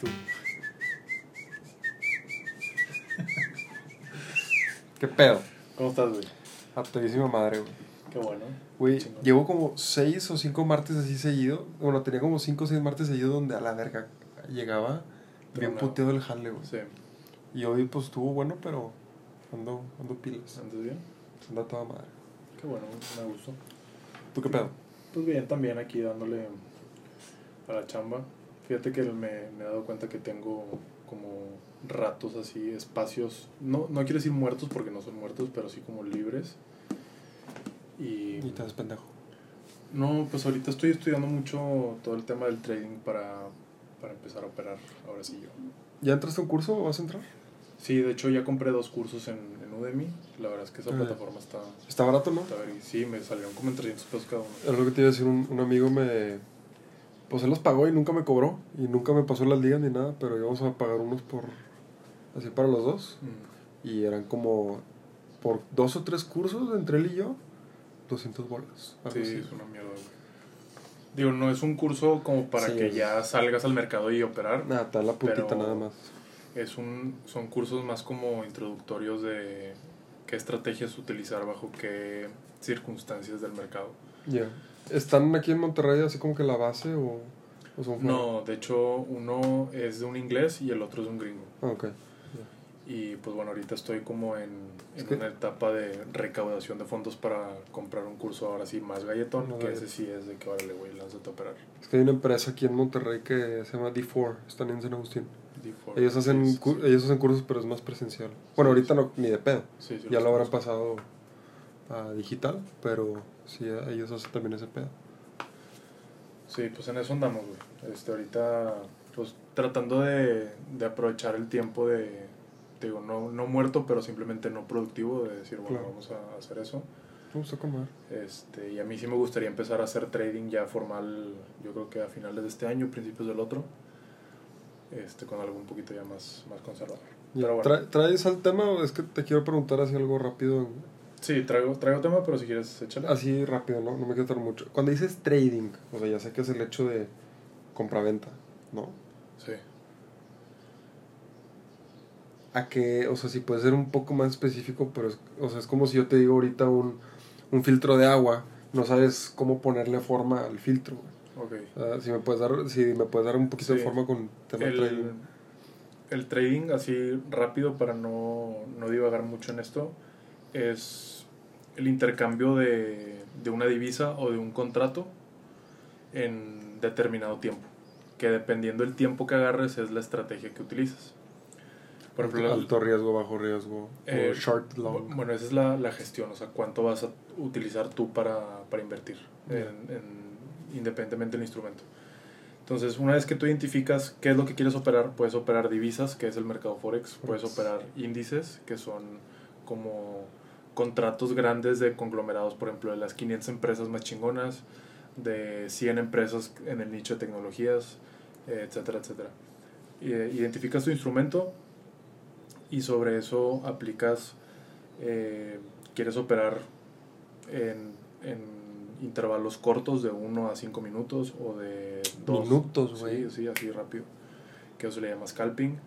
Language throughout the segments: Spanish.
tú. ¿Qué pedo? ¿Cómo estás, güey? A todísima madre, güey. Qué bueno. Güey, llevo como seis o cinco martes así seguido. Bueno, tenía como cinco o seis martes seguidos donde a la verga llegaba bien Tronado. puteado el jale, güey. Sí. Y hoy pues estuvo bueno, pero ando, ando pilas. ¿Andas bien? Anda toda madre. Qué bueno, me gusta. ¿Tú qué pedo? Pues bien, también aquí dándole a la chamba. Fíjate que me, me he dado cuenta que tengo como ratos así, espacios, no, no quiero decir muertos porque no son muertos, pero sí como libres. Y Y te das pendejo. no, pues ahorita estoy estudiando mucho todo el tema del trading para, para empezar a operar, ahora sí yo. ¿Ya entraste a un curso o vas a entrar? Sí, de hecho ya compré dos cursos en, en Udemy. La verdad es que esa Ah. plataforma está, Está barato, ¿no? está Sí, me salieron como en 300 pesos cada uno. Es lo que te iba a decir, un, un amigo me... Pues él los pagó y nunca me cobró. Y nunca me pasó las ligas ni nada, pero íbamos a pagar unos por... Así para los dos. Mm. Y eran como... Por dos o tres cursos entre él y yo, 200 bolas. Sí, así. es una mierda, güey. Digo, no es un curso como para Sí, que es- ya salgas al mercado y operar. Nada, da la puntita nada más. Es un, son cursos más como introductorios de qué estrategias utilizar bajo qué circunstancias del mercado. Ya. ¿Están aquí en Monterrey así como que la base o, o son fuera? No, de hecho, uno es de un inglés y el otro es de un gringo. Ah, ok. Y pues bueno, ahorita estoy como en, en una etapa de recaudación de fondos para comprar un curso ahora sí más galletón, Más que galletón. ese sí es de que órale, güey, lánzate a operar. Es que hay una empresa aquí en Monterrey que se llama D4, están en San Agustín. D4. Ellos hacen, Sí, sí, ellos hacen cursos, pero es más presencial. Bueno, ahorita no, ni de pedo. Sí, sí, Ya lo habrán pasado a digital, pero sí, ellos hacen también ese pedo. Sí, pues en eso andamos, güey. Este, ahorita, pues tratando de, de aprovechar el tiempo de, digo, no, no muerto, pero simplemente no productivo, de decir, bueno, Claro. vamos a hacer eso. Me gusta comer. Este, y a mí sí me gustaría empezar a hacer trading ya formal, yo creo que a finales de este año, principios del otro, este, con algo un poquito ya más, más conservador. Pero bueno. ¿tra- ¿Traes al tema o es que te quiero preguntar así algo rápido? Sí, traigo, traigo tema, pero si quieres, échale. Así rápido, ¿no? No me quiero tardar mucho. Cuando dices trading, o sea, ya sé que es el hecho de compra-venta, ¿no? Sí. a que, o sea, si puede ser un poco más específico, pero es, o sea, es como si yo te digo ahorita un, un filtro de agua, no sabes cómo ponerle forma al filtro. güey. Ok. O sea, si me puedes dar, si me puedes dar un poquito de forma con tema de trading. el, el trading, así rápido para no, no divagar mucho en esto, es el intercambio de, de una divisa o de un contrato en determinado tiempo. Que dependiendo del tiempo que agarres es la estrategia que utilizas. Por ejemplo, alto riesgo, bajo riesgo, eh, o short, long. bueno, esa es la, la gestión, o sea, cuánto vas a utilizar tú para, para invertir, Ya. en, en- independientemente del instrumento. Entonces, una vez que tú identificas qué es lo que quieres operar, puedes operar divisas, que es el mercado Forex, puedes operar índices, que son como contratos grandes de conglomerados, por ejemplo, de las 500 empresas más chingonas, de 100 empresas en el nicho de tecnologías, etcétera, etcétera. Eh, identificas tu instrumento y sobre eso aplicas, eh, quieres operar en, en intervalos cortos de 1 a 5 minutos o de 2 Minutos, güey. Sí, sí, así rápido. Que eso le llama scalping.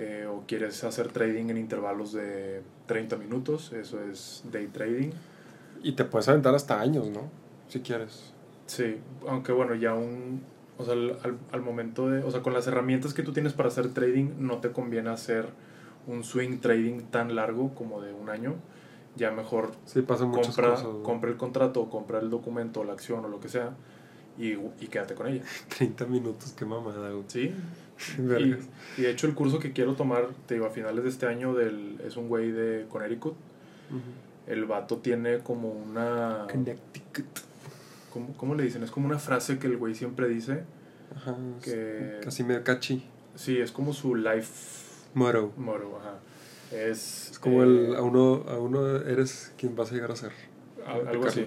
Eh, o quieres hacer trading en intervalos de 30 minutos, eso es day trading. Y te puedes aventar hasta años, ¿no? Si quieres. Sí, aunque bueno, ya un. O sea, al, al- momento de. O sea, con las herramientas que tú tienes para hacer trading, no te conviene hacer un swing trading tan largo como de un año. Ya mejor Sí, pasan muchas compra, cosas. güey. compra el contrato, compra el documento, la acción o lo que sea, y, y quédate con ella. 30 minutos, qué mamada, güey. ¿Sí? Y, de hecho, el curso que quiero tomar, te digo, a finales de este año, del, es un güey de Connecticut. Ujú. El vato tiene como una. Connecticut. ¿cómo, cómo le dicen? Es como una frase que el güey siempre dice. Ajá. Que- Casi medio catchy. Sí, es como su life Moro. motto, ajá. Es, Es como eh, el, a uno, a uno eres quien vas a llegar a ser. al- algo así.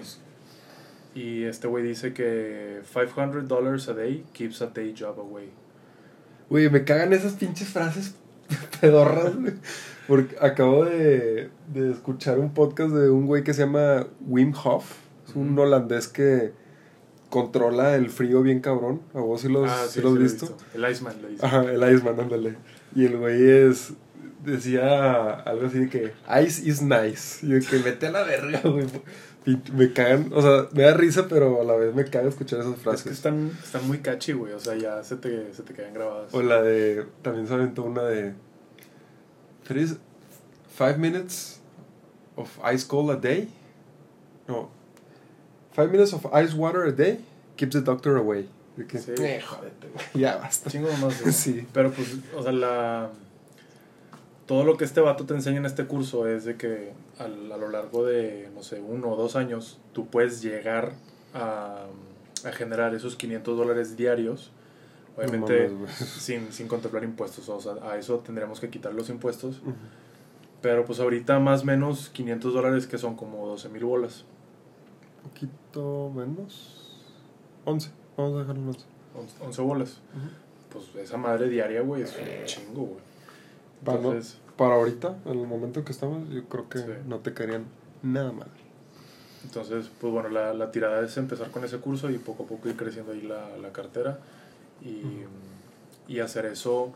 Y este güey dice que $500 a day keeps a day job away. Güey, me cagan esas pinches frases pedorras, güey. Porque acabo de, de escuchar un podcast de un güey que se llama Wim Hof. Es un holandés que, controla el frío bien cabrón. ¿A vos sí los, Ah, sí sí, los sí lo visto? visto. El Iceman le dice. Ajá, el Iceman, ándale. Y el güey es. Decía algo así de que Ice is nice. Y de que mete a la verga, güey. Y me cagan, o sea, me da risa, pero a la vez me caga escuchar esas Es frases. que están, están muy catchy, güey. O sea, ya se te, se te quedan grabadas. O la de. También se aventó una de. Three, five minutes of ice cold a day. No. Five minutes of ice water a day keeps the doctor away. Sí. "Eh, jódete, güey, Ya basta. Chingo más. güey. Sí. Pero pues, o sea, la... Todo lo que este vato te enseña en este curso es de que al- a, lo largo de, no sé, uno o dos años, tú puedes llegar a, a generar esos 500 dólares diarios. Obviamente, No mames, güey. sin, sin contemplar impuestos. O sea, a eso tendríamos que quitar los impuestos. Pero pues ahorita más o menos 500 dólares que son como 12 mil bolas. poquito menos. 11. Vamos a dejarlo en 11. 11 11 bolas. Pues esa madre diaria, güey, es un chingo, güey. Para, no- Entonces, para ahorita, en el momento que estamos, yo creo que Sí. no te caerían nada mal. entonces, pues bueno, la, la tirada es empezar con ese curso y poco a poco ir creciendo ahí la, la cartera y, y hacer eso,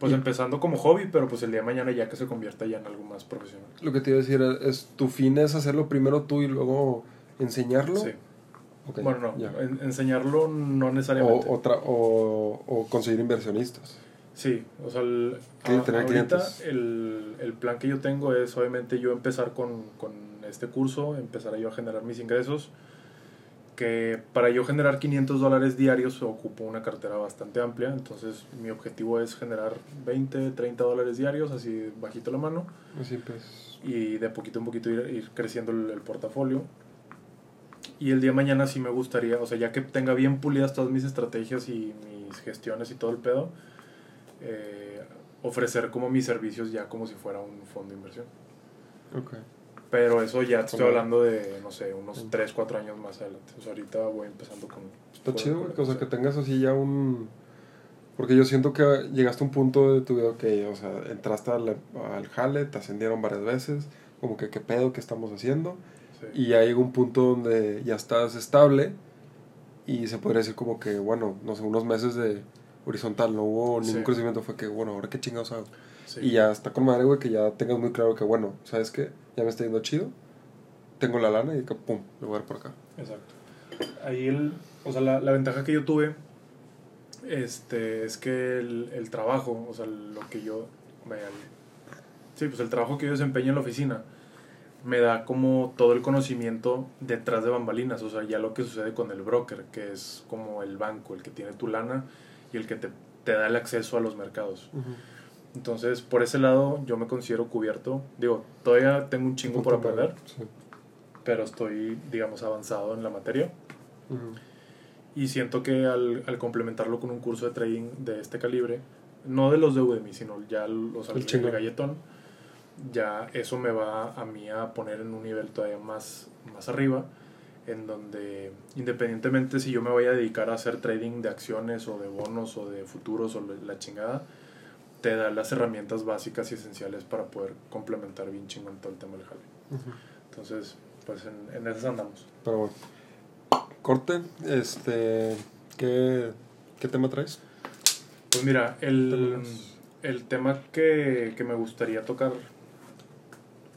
pues Y- empezando como hobby, pero pues el día de mañana ya que se convierta ya en algo más profesional. Lo que te iba a decir es, ¿tu fin es hacerlo primero tú y luego enseñarlo? Sí. Ok, bueno, no, en- enseñarlo no necesariamente. o, tra- o, o conseguir inversionistas. Sí, o sea, el, a- tener ahorita el, el plan que yo tengo es obviamente yo empezar con, con este curso, empezar yo a generar mis ingresos, que para yo generar 500 dólares diarios ocupo una cartera bastante amplia, entonces mi objetivo es generar 20, 30 dólares diarios, así bajito la mano, Así pues. y de poquito en poquito ir, ir creciendo el, el portafolio. Y el día de mañana sí me gustaría, o sea, ya que tenga bien pulidas todas mis estrategias y mis gestiones y todo el pedo, eh, ofrecer como mis servicios ya como si fuera un fondo de inversión. Ok. Pero eso ya estoy hablando de, no sé, unos 3, 4 años más adelante. O sea, ahorita voy empezando con... Está chido, con o sea, eso. que tengas así ya un... Porque yo siento que llegaste a un punto de tu vida que, o sea, entraste al, al jale, te ascendieron varias veces, como que qué pedo que estamos haciendo, Sí. y ya llegó un punto donde ya estás estable y se podría decir como que, bueno, no sé, unos meses de horizontal, no hubo ningún Sí. crecimiento, fue que, bueno, ahora qué chingados hago. Sí. Y ya está con madre, güey, que ya tengas muy claro que, bueno, ¿sabes qué? Ya me está yendo chido, tengo la lana y que, pum, le voy a dar por acá. Exacto. Ahí el, o sea, la, la ventaja que yo tuve este, es que el, el trabajo, o sea, lo que yo, el- sí, pues el trabajo que yo desempeño en la oficina me da como todo el conocimiento detrás de bambalinas, o sea, ya lo que sucede con el broker, que es como el banco, el que tiene tu lana y el que te, te da el acceso a los mercados. Entonces, por ese lado, yo me considero cubierto. Digo, todavía tengo un chingo por aprender, Sí. pero estoy, digamos, avanzado en la materia. Ujú. Y siento que al, al complementarlo con un curso de trading de este calibre, no de los de Udemy, sino ya los El chingón. galletón, ya eso me va a mí a poner en un nivel todavía más, más arriba, en donde independientemente si yo me voy a dedicar a hacer trading de acciones o de bonos o de futuros o la chingada, te da las herramientas básicas y esenciales para poder complementar bien chingón todo el tema del jale. Entonces, pues en, en esas andamos. Pero bueno. Corte, este. ¿Qué, qué tema traes? Pues mira, el, el tema que, que me gustaría tocar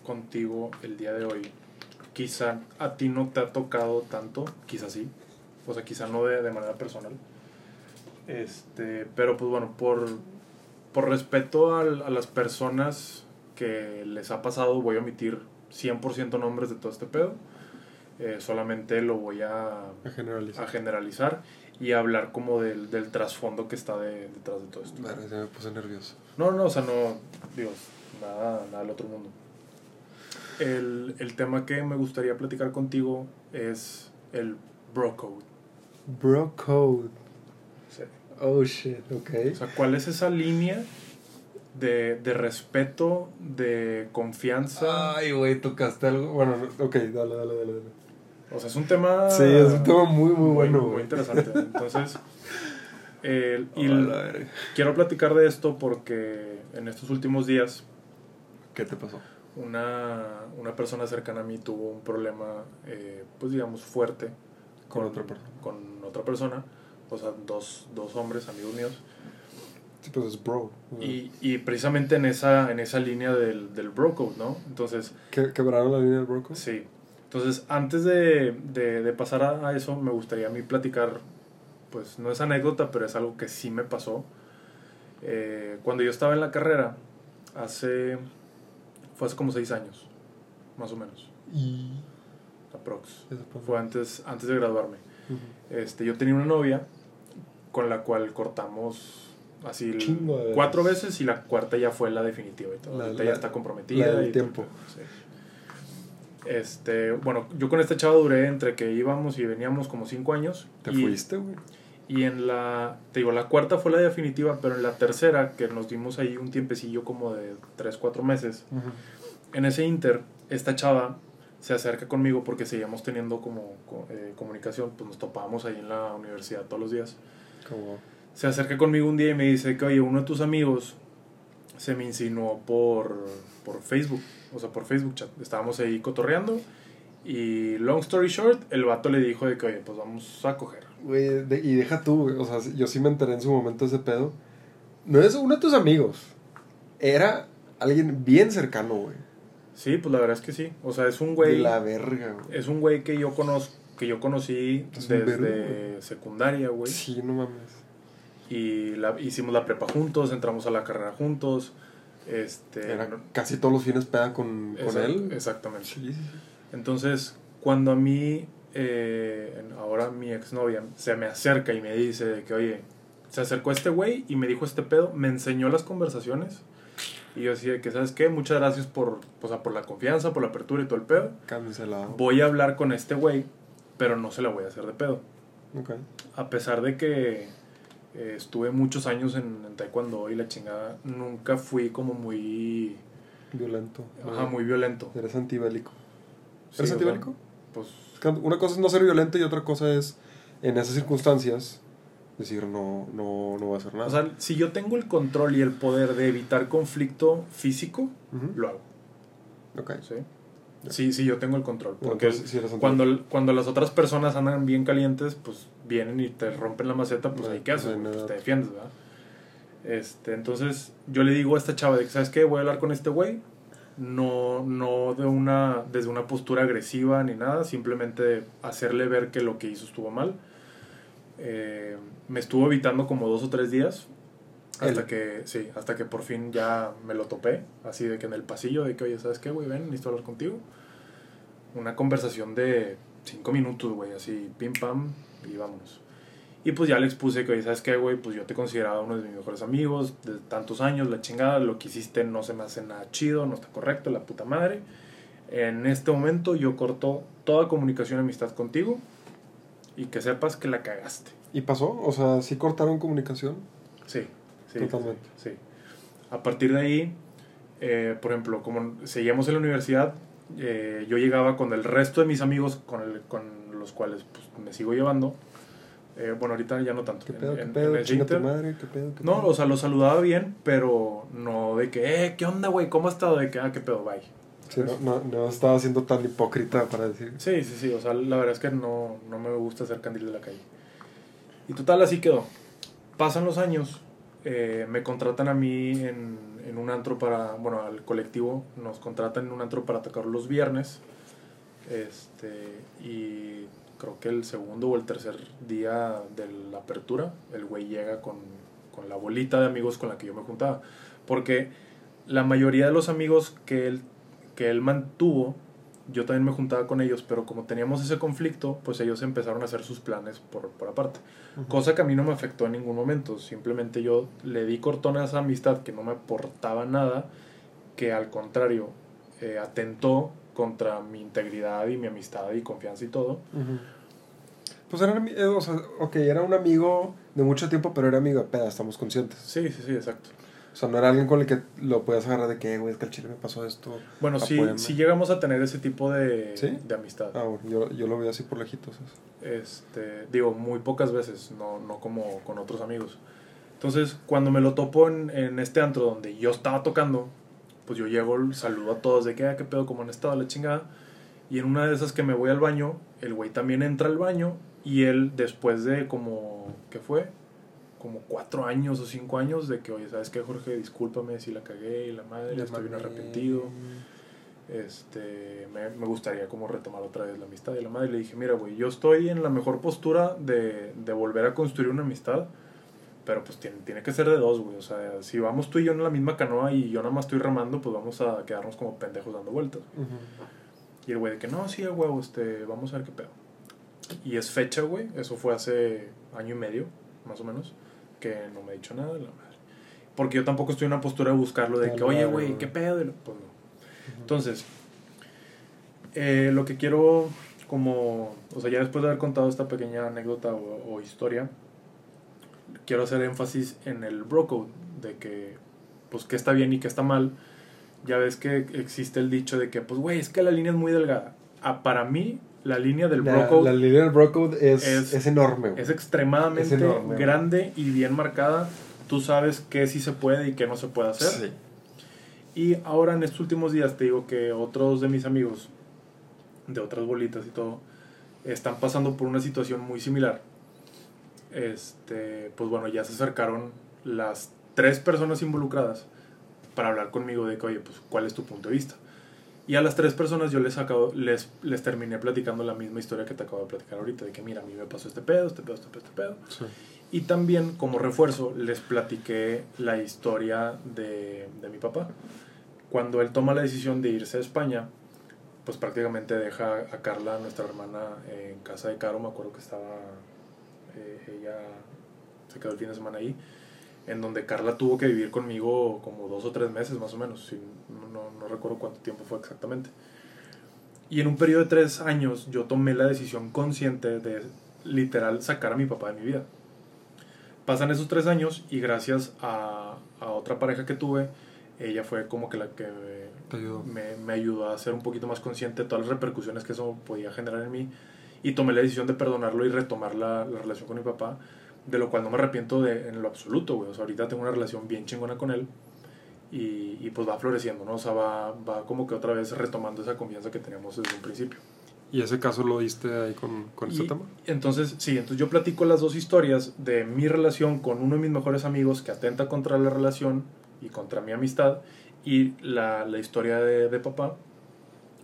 contigo el día de hoy, quizá a ti no te ha tocado tanto, quizá sí, o sea, quizá no de, de manera personal, este, pero pues bueno, por, por respeto al- a, las personas que les ha pasado, voy a omitir 100% nombres de todo este pedo, eh, solamente lo voy a, A generalizar. a generalizar y hablar como del, del trasfondo que está de- detrás de todo esto. Madre, se me puse nervioso. No, no, o sea, no, digo, nada, nada del otro mundo. El, el tema que me gustaría platicar contigo es el bro code. Bro Code. Sí. Oh shit, ok. O sea, ¿cuál es esa línea de, de respeto, de confianza? Ay, güey, tocaste algo. Bueno, no- ok, dale, dale, dale. dale. O sea, es un tema... Sí, es un tema muy, muy muy, bueno, muy interesante. Entonces, el- y el- la verga. quiero platicar de esto porque en estos últimos días ¿Qué te pasó? Una, una persona cercana a mí tuvo un problema, eh, pues digamos, fuerte Con otra persona. Con otra persona, o sea, dos, dos hombres, amigos míos. Sí, pues es bro. Y, y precisamente en esa, en esa línea del, del bro code, ¿no? Entonces, ¿Que- ¿Quebraron la línea del bro code? sí. Entonces, antes de, de, de pasar a, a eso, me gustaría a mí platicar, pues no es anécdota, pero es algo que sí me pasó. Eh, cuando yo estaba en la carrera, hace, fue hace como seis años, más o menos, Y... aprox. Fue antes, antes de graduarme. Este, yo tenía una novia con la cual cortamos así Chingo cuatro veces y la cuarta ya fue la definitiva y todo. La- la- ya está comprometida. la del y todo, tiempo. sí. Este, bueno, yo con esta chava duré entre que íbamos y veníamos como cinco años. Te y, fuiste, güey. Y en la, te digo, la cuarta fue la definitiva, pero en la tercera, que nos dimos ahí un tiempecillo como de tres, cuatro meses, Ujú. en ese inter, esta chava se acerca conmigo porque seguíamos teniendo como co- eh, comunicación, pues nos topábamos ahí en la universidad todos los días. Como... Se acerca conmigo un día y me dice que, oye, uno de tus amigos se me insinuó por, por Facebook, o sea, por Facebook chat. Estábamos ahí cotorreando y, long story short, el vato le dijo de que, oye, pues vamos a coger. Güey, de- y deja tú, güey. O sea, yo sí me enteré en su momento de ese pedo. No es uno de tus amigos. Era alguien bien cercano, güey. Sí, pues la verdad es que sí. O sea, es un De güey... la verga, güey. Es un güey que yo conozco, que yo conocí desde verga, secundaria, güey. Sí, no mames. Y la, hicimos la prepa juntos, entramos a la carrera juntos. Este, Era casi todos los fines peda con, con exact- él. Exactamente. Sí. Entonces, cuando a mí, eh, ahora mi exnovia, se me acerca y me dice de que, oye, se acercó este güey y me dijo este pedo, me enseñó las conversaciones. Y yo decía que, ¿sabes qué? Muchas gracias por, o sea, por la confianza, por la apertura y todo el pedo. Cancelado. Voy a hablar con este güey, pero no se la voy a hacer de pedo. Ok. A pesar de que eh, estuve muchos años en, en taekwondo y la chingada, nunca fui como muy, Violento. ajá, muy violento. Eres antibélico. Sí, ¿Eres o sea, antibélico? Pues Una cosa es no ser violento y otra cosa es, en esas circunstancias, decir no, no, no voy a hacer nada. O sea, si yo tengo el control y el poder de evitar conflicto físico, Ujú. lo hago. Ok. ¿sí? Sí, sí, yo tengo el control. Porque entonces, sí cuando, cuando las otras personas andan bien calientes, pues vienen y te rompen la maceta, pues No, ahí qué haces, no? Pues, te defiendes, ¿verdad? Este, entonces yo le digo a esta chava de que, ¿sabes qué? Voy a hablar con este güey. No, no de una, desde una postura agresiva ni nada, simplemente hacerle ver que lo que hizo estuvo mal. Eh, me estuvo evitando como dos o tres días hasta Él. que, sí, hasta que por fin ya me lo topé, así de que en el pasillo, de que, oye, ¿sabes qué, güey? Ven, necesito hablar contigo. Una conversación de cinco minutos, güey, así, pim pam, y vámonos. Y pues ya le expuse que, oye, ¿sabes qué, güey? Pues yo te consideraba uno de mis mejores amigos de tantos años, la chingada, lo que hiciste no se me hace nada chido, no está correcto, la puta madre. En este momento yo corto toda comunicación y amistad contigo y que sepas que la cagaste. ¿Y pasó? O sea, ¿sí cortaron comunicación? Sí, sí. Totalmente. Sí. A partir de ahí, eh, por ejemplo, como seguíamos en la universidad, eh, yo llegaba con el resto de mis amigos con, el- con los cuales pues, me sigo llevando. Eh, bueno, ahorita ya no tanto. ¿Qué En- pedo, en- qué en pedo? ese Chinga tu madre, ¿qué pedo? qué No, pedo? o sea, lo saludaba bien, pero no de que, eh, ¿qué onda, güey? ¿Cómo has estado? De que, ah, qué pedo, bye. Sí, no, no, no estaba siendo tan hipócrita para decir. Sí, sí, sí, o sea, la verdad es que no, no me gusta hacer candil de la calle. Y total, así quedó. Pasan los años, eh, me contratan a mí en, en un antro para, bueno, al colectivo nos contratan en un antro para tocar los viernes. Este, y creo que el segundo o el tercer día de la apertura, el güey llega con, con la bolita de amigos con la que yo me juntaba. Porque la mayoría de los amigos que él, que él mantuvo, yo también me juntaba con ellos, pero como teníamos ese conflicto, pues ellos empezaron a hacer sus planes por, por aparte. Cosa que a mí no me afectó en ningún momento, simplemente yo le di cortón a esa amistad que no me aportaba nada, que al contrario, eh, atentó contra mi integridad y mi amistad y confianza y todo. Ujú. Pues era, eh, o sea, ok, era un amigo de mucho tiempo, pero era amigo de peda, estamos conscientes. Sí, sí, sí, exacto. O sea, no era alguien con el que lo puedas agarrar de que, "Eh, güey, es que al chile me pasó esto. Bueno, sí, Apóyame. sí llegamos a tener ese tipo de, ¿Sí? de amistad. Ah, bueno, yo, yo lo veía así por lejitos. eso. Este, digo, muy pocas veces, no, no como con otros amigos. Entonces, cuando me lo topo en, en este antro donde yo estaba tocando, pues yo llego, saludo a todos de que, ah, qué pedo, cómo han estado, la chingada. Y en una de esas que me voy al baño, el güey también entra al baño y él después de como, ¿qué fue? Como cuatro años o cinco años de que, oye, ¿sabes qué, Jorge? Discúlpame si la cagué y la madre, estoy bien arrepentido. Este, me, me gustaría como retomar otra vez la amistad y la madre. Le dije, mira, güey, yo estoy en la mejor postura de, de volver a construir una amistad pero pues tiene, tiene que ser de dos, güey. O sea, si vamos tú y yo en la misma canoa y yo nada más estoy remando, pues vamos a quedarnos como pendejos dando vueltas. Y el güey de que no, sí, güey, este, vamos a ver qué pedo. Y es fecha, güey. Eso fue hace año y medio, más o menos, que no me ha dicho nada de la madre. Porque yo tampoco estoy en una postura de buscarlo, de que, oye, güey, ¿qué pedo? Pues no. Entonces, eh, lo que quiero, como, o sea, ya después de haber contado esta pequeña anécdota o, o historia, quiero hacer énfasis en el bro code, de que, pues, que está bien y que está mal. Ya ves que existe el dicho de que, pues, güey, es que la línea es muy delgada. Ah, para mí, la línea del La, bro code la línea del bro code es, es- es, enorme. es extremadamente Es enorme. grande y bien marcada. Tú sabes qué sí se puede y qué no se puede hacer. Sí. Y ahora en estos últimos días te digo que otros de mis amigos, de otras bolitas y todo, están pasando por una situación muy similar. Este, pues bueno, ya se acercaron las tres personas involucradas para hablar conmigo de que, oye, pues, ¿cuál es tu punto de vista? Y a las tres personas yo les, acabo, les, les terminé platicando la misma historia que te acabo de platicar ahorita, de que mira, a mí me pasó este pedo, este pedo, este pedo, este pedo. Sí. Y también, como refuerzo, les platiqué la historia de, de mi papá. Cuando él toma la decisión de irse a España, pues prácticamente deja a Carla, nuestra hermana, en casa de Caro. Me acuerdo que estaba. Eh, ella se quedó el fin de semana ahí. En donde Carla tuvo que vivir conmigo como dos o tres meses más o menos. si- no, no, no recuerdo cuánto tiempo fue exactamente. Y en un periodo de tres años yo tomé la decisión consciente de literal sacar a mi papá de mi vida. Pasan esos tres años y gracias a, a otra pareja que tuve, ella fue como que la que ayudó. me, me ayudó a ser un poquito más consciente de todas las repercusiones que eso podía generar en mí y tomé la decisión de perdonarlo y retomar la, la relación con mi papá, de lo cual no me arrepiento de, en lo absoluto, güey. O sea, ahorita tengo una relación bien chingona con él y, y pues va floreciendo, ¿no? O sea, va, va como que otra vez retomando esa confianza que teníamos desde un principio. ¿Y ese caso lo diste ahí con, con este Y tema? Entonces, sí, entonces yo platico las dos historias de mi relación con uno de mis mejores amigos que atenta contra la relación y contra mi amistad y la, la historia de, de papá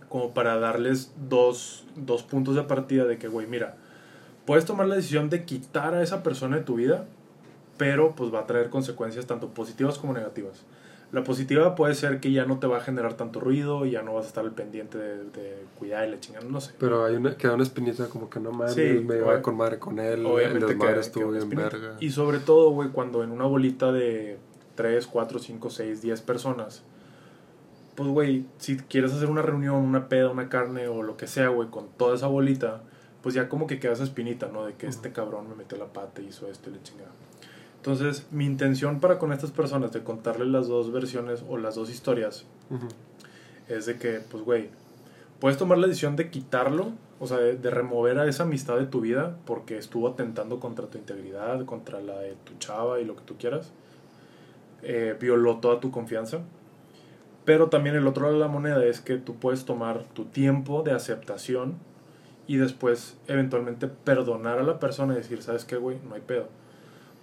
como para darles dos, dos puntos de partida de que, güey, mira, puedes tomar la decisión de quitar a esa persona de tu vida, pero pues va a traer consecuencias tanto positivas como negativas. La positiva puede ser que ya no te va a generar tanto ruido, ya no vas a estar al pendiente de, de cuidar y la chingada, no sé. Pero hay una, queda una espinita como que no mames, Sí, me iba con madre con él, Obviamente el desmadre estuvo bien verga. Y sobre todo, güey, cuando en una bolita de 3, 4, 5, 6, 10 personas, pues, güey, si quieres hacer una reunión, una peda, una carne o lo que sea, güey, con toda esa bolita, pues ya como que queda esa espinita, ¿no? De que este cabrón me metió la pata y hizo esto y le chingada. Entonces, mi intención para con estas personas de contarles las dos versiones o las dos historias es de que, pues, güey, puedes tomar la decisión de quitarlo, o sea, de, de remover a esa amistad de tu vida porque estuvo atentando contra tu integridad, contra la de tu chava y lo que tú quieras. Eh, violó toda tu confianza. Pero también el otro lado de la moneda es que tú puedes tomar tu tiempo de aceptación y después eventualmente perdonar a la persona y decir, ¿sabes qué, güey? No hay pedo.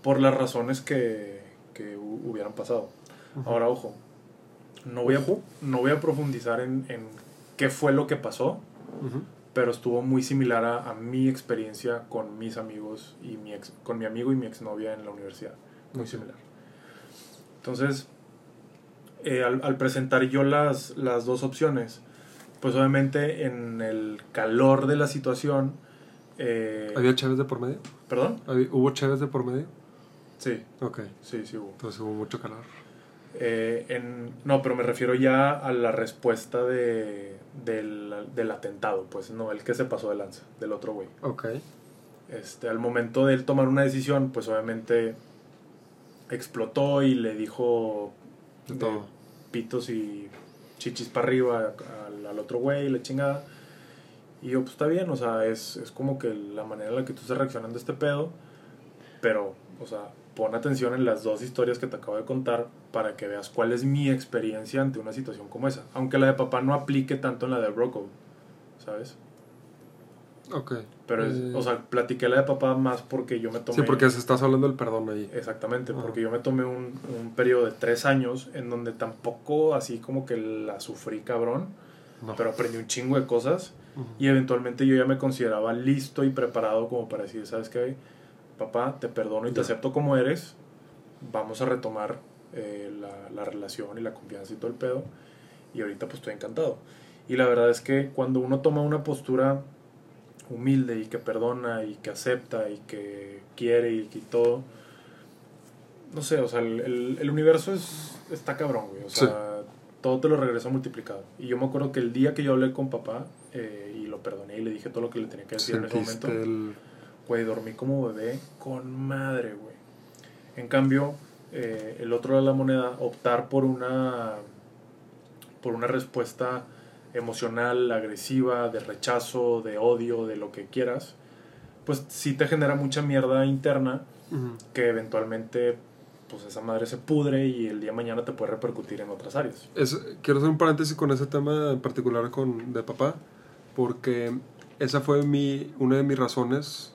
Por las razones que, que hu- hubieran pasado. Ahora, ojo, no voy a, no voy a profundizar en, en qué fue lo que pasó, pero estuvo muy similar a, a mi experiencia con mis amigos y mi ex, con mi amigo y mi exnovia en la universidad. Muy similar. Entonces, eh, al, al presentar yo las, las dos opciones, pues obviamente en el calor de la situación... eh, ¿Había chaves de por medio? ¿Perdón? ¿Había- ¿Hubo chaves de por medio? Sí, Ok, sí, sí hubo. entonces hubo mucho calor. Eh, en, no, pero me refiero ya a la respuesta de, del, del atentado, pues no, el que se pasó de lanza, del otro güey. Ok, Este, al momento de él tomar una decisión, pues obviamente explotó y le dijo de de todo. Pitos y chichis para arriba al, al otro güey, la chingada. Y yo, pues está bien, o sea, es, es como que la manera en la que tú estás reaccionando a este pedo, pero, o sea, pon atención en las dos historias que te acabo de contar para que veas cuál es mi experiencia ante una situación como esa. Aunque la de papá no aplique tanto en la de Bro Code. O ¿sabes? Ok. Pero, es, Eh, o sea, platiqué la de papá más porque yo me tomé... Sí, porque se estás hablando del perdón ahí. Exactamente, porque yo me tomé un, un periodo de tres años en donde tampoco así como que la sufrí cabrón, No. pero aprendí un chingo de cosas y eventualmente yo ya me consideraba listo y preparado como para decir, ¿sabes qué? Papá, te perdono y te acepto como eres, vamos a retomar eh, la, la relación y la confianza y todo el pedo y ahorita pues estoy encantado. Y la verdad es que cuando uno toma una postura humilde y que perdona y que acepta y que quiere y que todo, no sé, o sea, el, el- el universo es, está cabrón, güey. O sea, todo te lo regresa multiplicado. Y yo me acuerdo que el día que yo hablé con papá eh, y lo perdoné y le dije todo lo que le tenía que decir en ese momento, el... güey, dormí como bebé con madre, güey. En cambio, eh, el otro lado de la moneda, optar por una, por una respuesta emocional, agresiva, de rechazo, de odio, de lo que quieras, pues sí te genera mucha mierda interna que eventualmente pues esa madre se pudre y el día de mañana te puede repercutir en otras áreas. Es- quiero hacer un paréntesis con ese tema en particular con, de papá, porque esa fue mi, una de mis razones,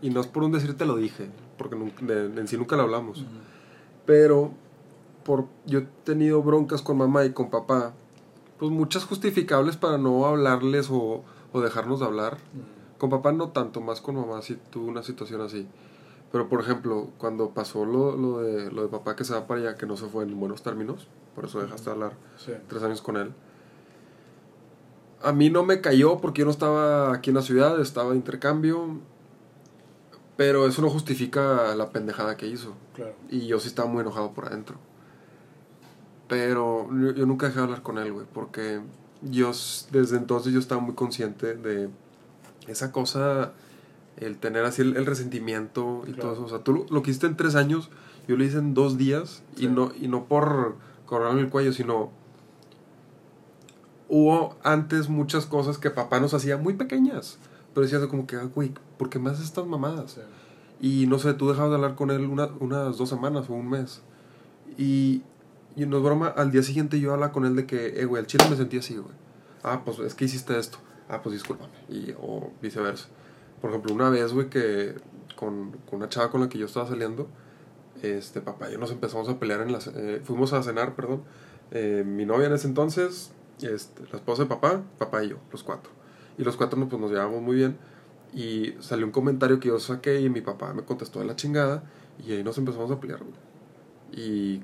y no es por un decir te lo dije, porque nun- de- en sí nunca lo hablamos, pero por, yo he tenido broncas con mamá y con papá, pues muchas justificables para no hablarles o, o dejarnos de hablar. Con papá no tanto, más con mamá sí tuve una situación así. Pero por ejemplo, cuando pasó lo, lo, de, lo de papá que se va para allá, que no se fue en buenos términos, por eso dejaste de hablar Sí. tres años con él. A mí no me cayó porque yo no estaba aquí en la ciudad, estaba de intercambio. Pero eso no justifica la pendejada que hizo. Claro. Y yo sí estaba muy enojado por adentro. Pero yo, yo nunca dejé de hablar con él, güey. Porque yo desde entonces yo estaba muy consciente de esa cosa, el tener así el, el resentimiento y Claro. todo eso. O sea, tú lo, lo que hiciste en tres años, yo lo hice en dos días. Sí. Y, no, y no por correrme el cuello, sino hubo antes muchas cosas que papá nos hacía muy pequeñas. Pero decías como que, ah, güey, ¿por qué me haces estas mamadas? Sí. Y no sé, tú dejabas de hablar con él una- unas dos semanas o un mes. Y, y no es broma, al día siguiente yo hablaba con él de que, eh, güey, al chile me sentí así, güey. Ah, pues es que hiciste esto. Ah, pues discúlpame. Y, o viceversa. Por ejemplo, una vez, güey, que con, una chava con la que yo estaba saliendo, este, papá y yo nos empezamos a pelear en la... eh, fuimos a cenar, perdón. Eh, mi novia en ese entonces, este, la esposa de papá, papá y yo, los cuatro. Y los cuatro pues, nos llevábamos muy bien. Y salió un comentario que yo saqué y mi papá me contestó de la chingada. Y ahí nos empezamos a pelear, güey. Y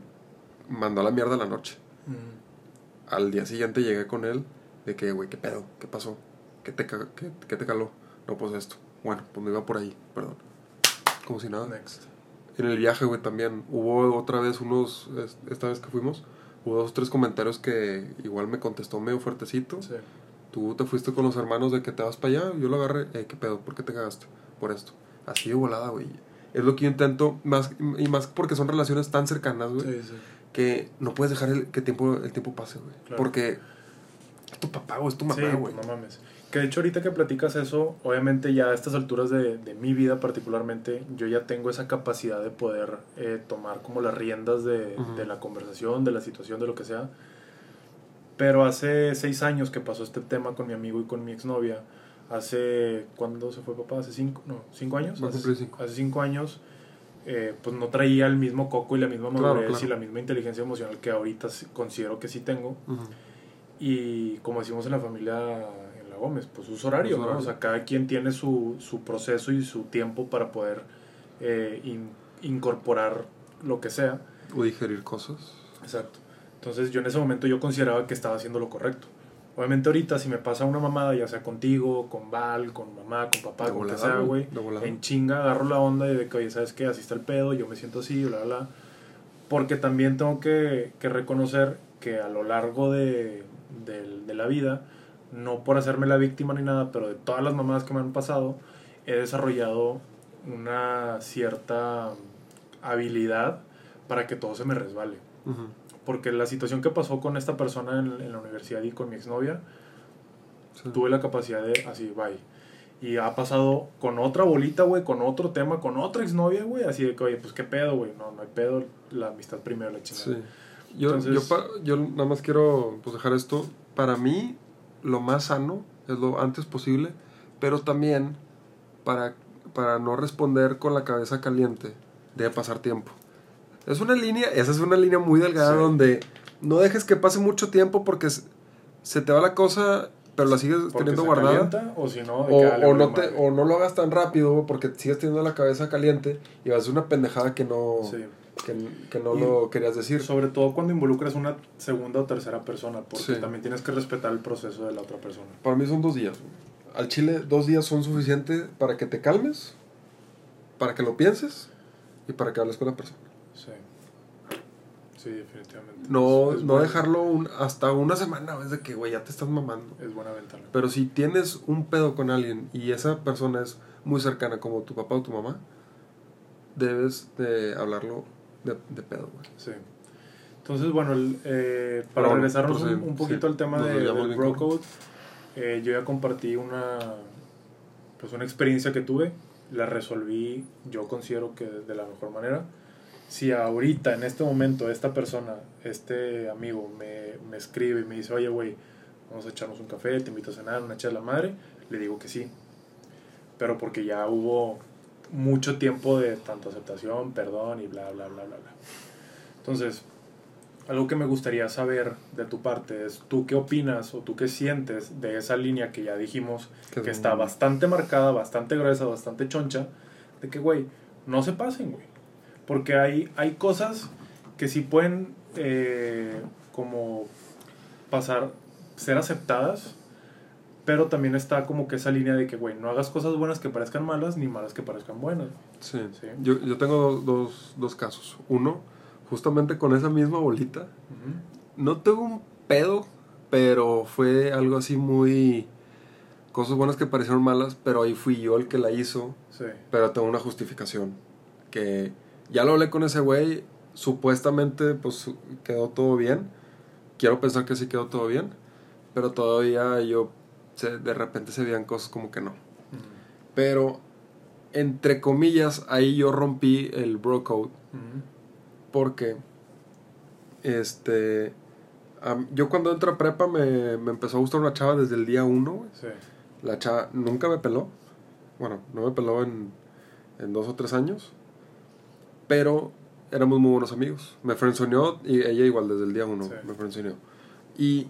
mandó a la mierda la noche. Mm. Al día siguiente llegué con él de que, güey, ¿qué pedo? ¿Qué pasó? ¿Qué te, qué, qué te caló? No, pues esto. Bueno, pues me iba por ahí, perdón. Como si nada. Next. En el viaje, güey, también hubo otra vez unos, es- esta vez que fuimos, hubo dos o tres comentarios que igual me contestó medio fuertecito. Sí. Tú te fuiste con los hermanos de que te vas para allá, yo lo agarré, eh, ¿qué pedo? ¿Por qué te cagaste? Por esto. Así de volada, güey. Es lo que yo intento, más y más porque son relaciones tan cercanas, güey, Sí, sí. Que no puedes dejar el, que tiempo, el tiempo pase, güey. Claro. Porque es tu papá o es tu mamá, Sí, güey. no mames. Que de hecho ahorita que platicas eso, obviamente ya a estas alturas de, de mi vida particularmente, yo ya tengo esa capacidad de poder eh, tomar como las riendas de, Ujú. de la conversación, de la situación, de lo que sea. Pero hace seis años que pasó este tema con mi amigo y con mi exnovia, hace, ¿cuándo se fue papá? ¿Hace cinco? No, ¿cinco años? Hace, cinco. hace cinco años, eh, pues no traía el mismo coco y la misma madurez claro. y la misma inteligencia emocional que ahorita considero que sí tengo. Y como decimos en la familia en la Gómez, pues uso horario, Uso ¿no? horario. O sea, cada quien tiene su, su proceso y su tiempo para poder eh, in- incorporar lo que sea. O digerir cosas. Exacto. Entonces yo en ese momento yo consideraba que estaba haciendo lo correcto. Obviamente ahorita si me pasa una mamada, ya sea contigo, con Val, con mamá, con papá, De con lo que volada, sea, güey, volada. en chinga agarro la onda y de que, oye, ¿sabes qué? Así está el pedo, yo me siento así, bla, bla, bla. Porque también tengo que, que reconocer que a lo largo de, de- de la vida, no por hacerme la víctima ni nada, pero de todas las mamadas que me han pasado, he desarrollado una cierta habilidad para que todo se me resbale. Ujú. Porque la situación que pasó con esta persona en, en la universidad y con mi exnovia, Sí. tuve la capacidad de así, bye. Y ha pasado con otra bolita, güey, con otro tema, con otra exnovia, güey, así de que, oye, pues qué pedo, güey, no, no hay pedo, la amistad primero, la chingada. Sí. Yo, Entonces- yo, pa- yo nada más quiero pues, dejar esto. Para mí, lo más sano, es lo antes posible, pero también para, para no responder con la cabeza caliente, debe pasar tiempo. Es una línea, esa es una línea muy delgada Sí. donde no dejes que pase mucho tiempo porque se- te va la cosa, pero la sigues Porque teniendo guardada. calienta, o si no, O, no te, o no lo hagas tan rápido porque sigues teniendo la cabeza caliente y vas a hacer una pendejada que no, Sí. que, que no Y- lo querías decir. Sobre todo cuando involucras una segunda o tercera persona, porque Sí. también tienes que respetar el proceso de la otra persona. Para mí son dos días. Al chile, dos días son suficientes para que te calmes, para que lo pienses y para que hables con la persona. Sí. Sí, definitivamente. No, Es- es no buena- dejarlo un- hasta una semana, es de que, güey, ya te estás mamando. Es buena ventana. Pero si tienes un pedo con alguien y esa persona es muy cercana, como tu papá o tu mamá, debes de hablarlo de, de pedo, güey. Sí. Entonces, bueno, el, eh, para Pero regresarnos pues, un, poquito sí, al tema de, del Bro. Code, eh, yo ya compartí una, pues una experiencia que tuve, la resolví, yo considero que de la mejor manera. Si ahorita, en este momento, esta persona, este amigo, me, me escribe y me dice, oye, güey, vamos a echarnos un café, te invito a cenar, una charla madre, le digo que sí. Pero porque ya hubo mucho tiempo de tanto aceptación, perdón y bla, bla, bla, bla, bla. Entonces, algo que me gustaría saber de tu parte es tú qué opinas o tú qué sientes de esa línea que ya dijimos Que que es está bastante marcada, bastante gruesa, bastante choncha, de que, güey, no se pasen, güey. Porque hay, hay cosas que sí pueden eh, como pasar, ser aceptadas, pero también está como que esa línea de que, güey, no hagas cosas buenas que parezcan malas, ni malas que parezcan buenas. Sí. Sí. Yo, yo tengo dos, dos, casos. Uno, justamente con esa misma bolita. No tengo un pedo, pero fue algo así muy... Cosas buenas que parecieron malas, pero ahí fui yo el que la hizo. Sí. Pero tengo una justificación. Que ya lo hablé con ese güey. Supuestamente, pues quedó todo bien. Quiero pensar que sí quedó todo bien. Pero todavía yo, se- de repente se veían cosas como que no. Ujú. Pero, entre comillas, ahí yo rompí el bro code. Ujú. Porque, este, yo cuando entré a prepa me, me empezó a gustar una chava desde el día uno. Sí. La chava nunca me peló. Bueno, no me peló en, en dos o tres años. Pero éramos muy buenos amigos. Me frenzoneó y ella igual desde el día uno Sí. me frenzoneó. Y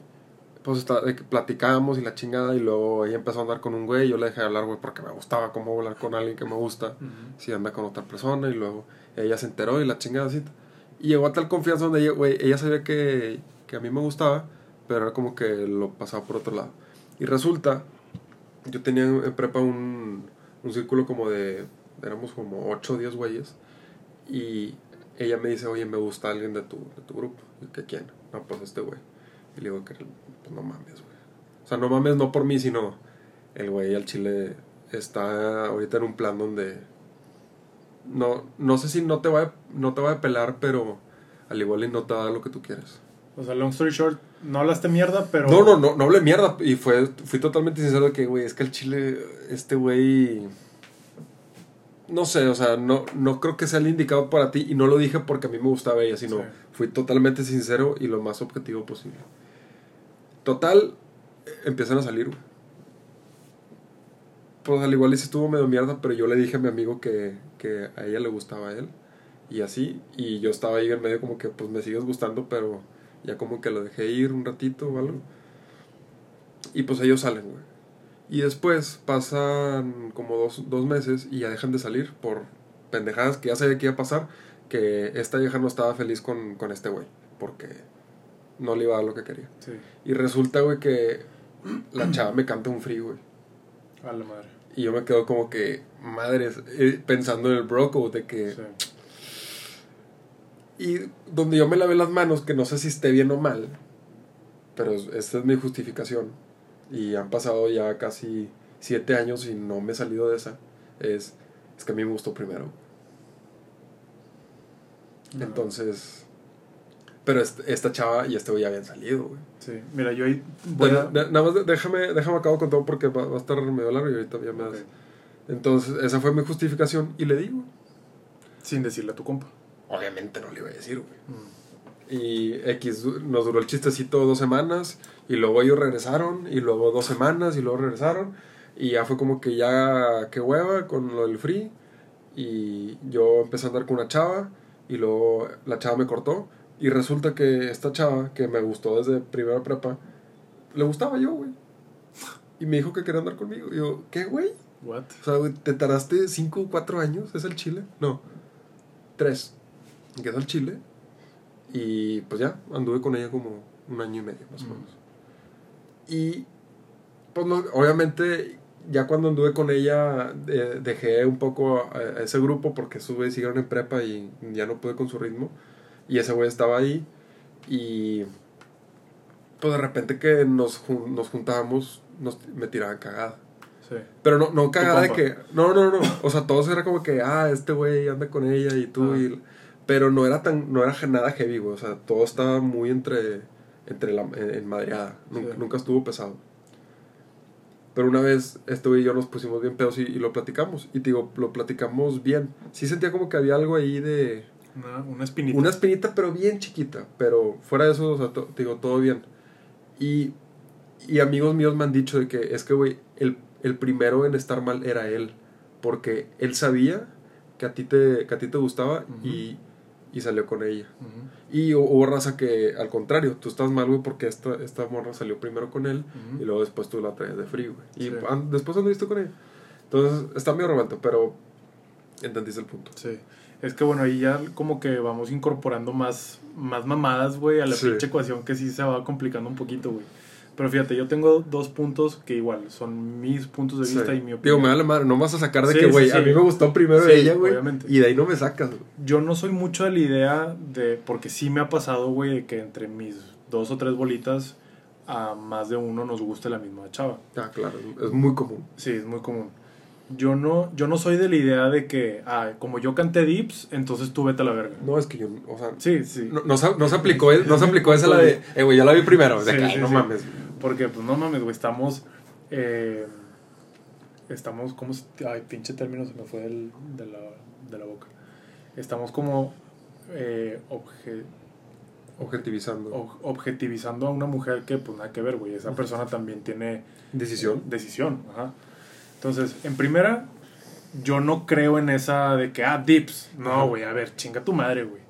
pues está, de que platicábamos y la chingada y luego ella empezó a andar con un güey. Yo le dejé de hablar, güey, porque me gustaba cómo hablar con alguien que me gusta Ujú. si anda con otra persona y luego ella se enteró y la chingada así. Y llegó a tal confianza donde ella, güey, ella sabía que, que a mí me gustaba, pero era como que lo pasaba por otro lado. Y resulta, yo tenía en en prepa un, un círculo como de, éramos como 8 o 10 güeyes, y ella me dice, oye, me gusta alguien de tu, de tu grupo. Y, ¿qué quién? No, pues este güey. Y le digo que, pues no mames, güey. O sea, no mames no por mí, sino el güey al chile está ahorita en un plan donde no, no sé si no te va a, no te va a pelar, pero al igual y no te va a dar lo que tú quieres. O sea, long story short, no hablaste mierda, pero... No, no, no, no hablé mierda. Y fue, fui totalmente sincero de que, güey, es que el chile, este güey. No sé, o sea, no, no creo que sea el indicado para ti. Y no lo dije porque a mí me gustaba ella, sino Sí. fui totalmente sincero y lo más objetivo posible. Total, eh, empiezan a salir, güey. Pues al igual y sí estuvo medio mierda, pero yo le dije a mi amigo que, que a ella le gustaba a él. Y así, y yo estaba ahí en medio como que, pues me sigues gustando, pero ya como que lo dejé ir un ratito o algo. Y pues ellos salen, güey. Y después pasan como dos, dos meses y ya dejan de salir por pendejadas que ya sabía que iba a pasar. Que esta vieja no estaba feliz con, con este güey. Porque no le iba a dar lo que quería. Sí, Y resulta, güey, que la chava me canta un free, güey. a la madre. Y yo me quedo como que, madres, eh, pensando en el bro code de que... Sí. Y donde yo me lavé las manos, que no sé si esté bien o mal, pero es- esta es mi justificación. Y han pasado ya casi siete años y no me he salido de esa. Es, es que a mí me gustó primero. Entonces... Pero est- esta chava y este güey ya habían salido, güey. Sí, mira, yo ahí voy Bueno, a... de- nada más de- déjame, déjame acabo con todo porque va, va a estar medio largo y ahorita ya me das. Entonces, esa fue mi justificación y le digo. Sin decirle a tu compa. Obviamente no le iba a decir, güey. Mm. Y X nos duró el chistecito dos semanas. Y luego ellos regresaron. Y luego dos semanas. Y luego regresaron. Y ya fue como que ya, qué hueva con lo del free. Y yo empecé a andar con una chava. Y luego la chava me cortó. Y resulta que esta chava, que me gustó desde primera prepa, le gustaba yo, güey. Y me dijo que quería andar conmigo. Y yo, ¿qué, güey? What? O sea, güey, ¿te tardaste 5 o 4 años? ¿Es el Chile? No, 3. Quedó el Chile. Y pues ya, anduve con ella como un año y medio, más o Mm. menos. Y, pues no, obviamente, ya cuando anduve con ella, eh, dejé un poco a, a ese grupo porque esos güeyes siguieron en prepa y ya no pude con su ritmo. Y ese güey estaba ahí. Y, pues de repente que nos, nos juntábamos, nos, me tiraban cagada. Sí. Pero no, no cagada de que. No, no, no. O sea, todos era como que, ah, este güey anda con ella y tú. Ah. Y, pero no era tan. No era nada heavy, güey. O sea, todo estaba muy entre. Entre la. En, en madreada. Nunca, Sí. nunca estuvo pesado. Pero una vez, este güey y yo nos pusimos bien pedos y, y lo platicamos. Y te digo, lo platicamos bien. Sí sentía como que había algo ahí de. Una, una espinita. Una espinita, pero bien chiquita. Pero fuera de eso, o sea, to- te digo, todo bien. Y, y amigos míos me han dicho de que es que, güey, el, el primero en estar mal era él. Porque él sabía que a ti te, que a ti te gustaba Ujú. y, y salió con ella. Y hu- hubo raza que, al contrario, tú estás mal, güey, porque esta, esta morra salió primero con él y luego después tú la traes de frío, güey. Y Sí. an- después anduviste con ella. Entonces, está medio revuelto, pero entendiste el punto. Sí. Es que bueno, ahí ya como que vamos incorporando más, más mamadas, güey, a la Sí. pinche ecuación que sí se va complicando un poquito, güey. Pero fíjate, yo tengo dos puntos que igual son mis puntos de Sí. vista y mi Digo, opinión. me da la madre, no vas a sacar de Sí, que, güey, sí. a mí me gustó primero ella, güey. obviamente. Y de ahí no me sacas. Yo no soy mucho de la idea de, porque sí me ha pasado, güey, de que entre mis dos o tres bolitas a más de uno nos guste la misma chava. Ah, claro, es muy común. Sí, es muy común. Yo no, yo no soy de la idea de que, ah, como yo canté Dips, entonces tú vete a la verga. No, es que yo, o sea, Sí, sí. no, no, se, no se aplicó, no se aplicó esa la de, eh, güey, ya la vi primero. De Sí, que, sí, no sí. mames. Porque, pues, no mames, güey, estamos... eh, estamos, ¿cómo se...? Ay, pinche término se me fue del- de, la, de la boca. Estamos como... eh, obje- Objetivizando. ob- objetivizando a una mujer que, pues, nada que ver, güey. Esa persona también tiene... Decisión. Decisión, ajá. Entonces, en primera, yo no creo en esa de que, ah, dips. No, güey, a ver, chinga tu madre, güey.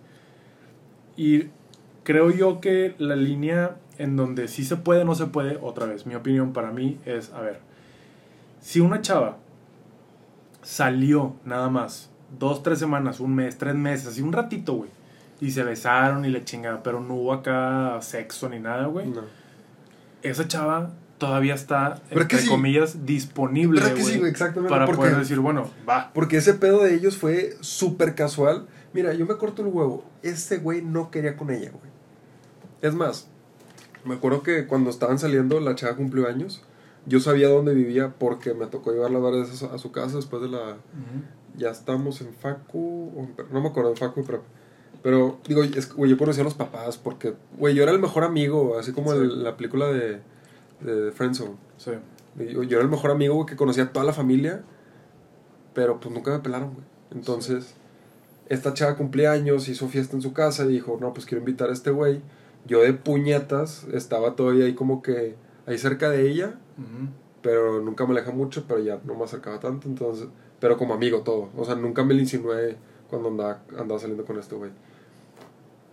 Y creo yo que la línea en donde sí se puede, no se puede, otra vez, mi opinión para mí es, a ver, si una chava salió nada más dos, tres semanas, un mes, tres meses, así un ratito, güey, y se besaron y le chingada, pero no hubo acá sexo ni nada, güey No. esa chava todavía está, ¿Verdad entre sí? comillas, disponible, ¿Verdad que sí? Exactamente. para porque, poder decir, bueno, va. porque ese pedo de ellos fue súper casual. Mira, yo me corto el huevo. Ese güey no quería con ella, güey. Es más, me acuerdo que cuando estaban saliendo, la chava cumplió años. Yo sabía dónde vivía porque me tocó llevarla varias veces a su casa después de la, ya estamos en Facu, no me acuerdo, en Facu Prep. Pero, digo, es, güey, yo conocí a los papás porque, güey, yo era el mejor amigo, así como Sí. el- la película de, de Friendzone. Sí. Yo, yo era el mejor amigo, güey, que conocía a toda la familia, pero pues nunca me pelaron, güey. Entonces, esta chava cumplía años, hizo fiesta en su casa y dijo, no, pues quiero invitar a este güey. Yo de puñetas estaba todavía ahí como que, ahí cerca de ella, pero nunca me alejé mucho, pero ya no me acercaba tanto, entonces, pero como amigo todo, o sea, nunca me le insinué cuando andaba, andaba saliendo con este güey.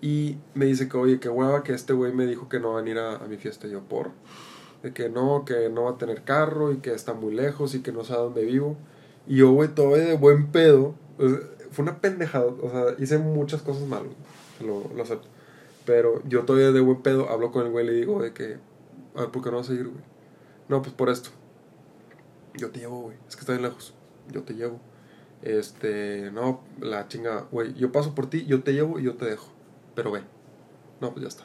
Y me dice que, oye, qué hueva que este güey me dijo que no va a venir a, a mi fiesta, Y yo, por, de que no, que no va a tener carro y que está muy lejos y que no sabe dónde vivo. Y yo, güey, todavía de buen pedo, o sea, fue una pendejada, o sea, hice muchas cosas mal, lo, lo acepto. Pero yo todavía de buen pedo hablo con el güey y le digo de que, a ver, ¿por qué no vas a ir, güey? No, pues por esto. Yo te llevo, güey. Es que está bien lejos. Yo te llevo. Este, no, la chinga, güey. Yo paso por ti, yo te llevo y yo te dejo. Pero ve. No, pues ya está.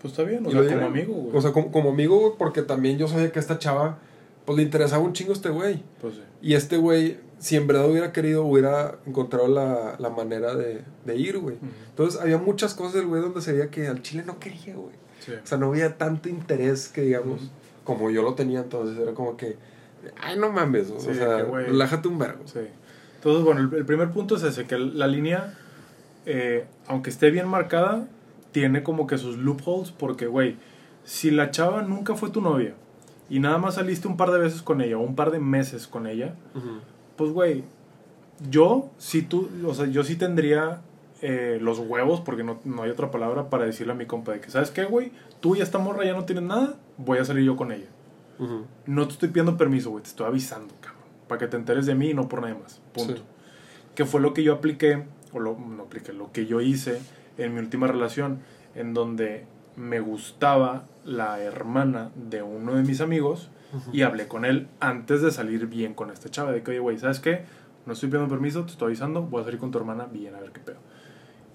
Pues está bien, o sea, como amigo, güey. O sea, como, como amigo, güey, porque también yo sabía que a esta chava, pues le interesaba un chingo este güey. pues sí. Y este güey, si en verdad hubiera querido, hubiera encontrado la, la manera de, de ir, güey. Ujú. Entonces había muchas cosas del güey donde se veía que al chile no quería, güey. Sí. O sea, no había tanto interés que digamos, Ujú. como yo lo tenía entonces, era como que, ay, no mames, o Sí, sea, que güey. relájate un vergo. Sí. Entonces, bueno, el, el primer punto es ese, que la línea, eh, aunque esté bien marcada, tiene como que sus loopholes porque, güey, si la chava nunca fue tu novia y nada más saliste un par de veces con ella o un par de meses con ella, pues, güey, yo sí tú, o sea, yo sí tendría eh, los huevos, porque no, no, hay otra palabra para decirle a mi compa de que, ¿sabes qué, güey? Tú y esta morra ya no tienes nada, voy a salir yo con ella. No te estoy pidiendo permiso, güey, te estoy avisando, cabrón, para que te enteres de mí y no por nada más. Punto. Que fue lo que yo apliqué, o lo, no apliqué, lo que yo hice en mi última relación, en donde me gustaba la hermana de uno de mis amigos y hablé con él antes de salir bien con esta chava. De que, oye, güey, ¿sabes qué? No estoy pidiendo permiso, te estoy avisando, voy a salir con tu hermana bien, a ver qué pedo.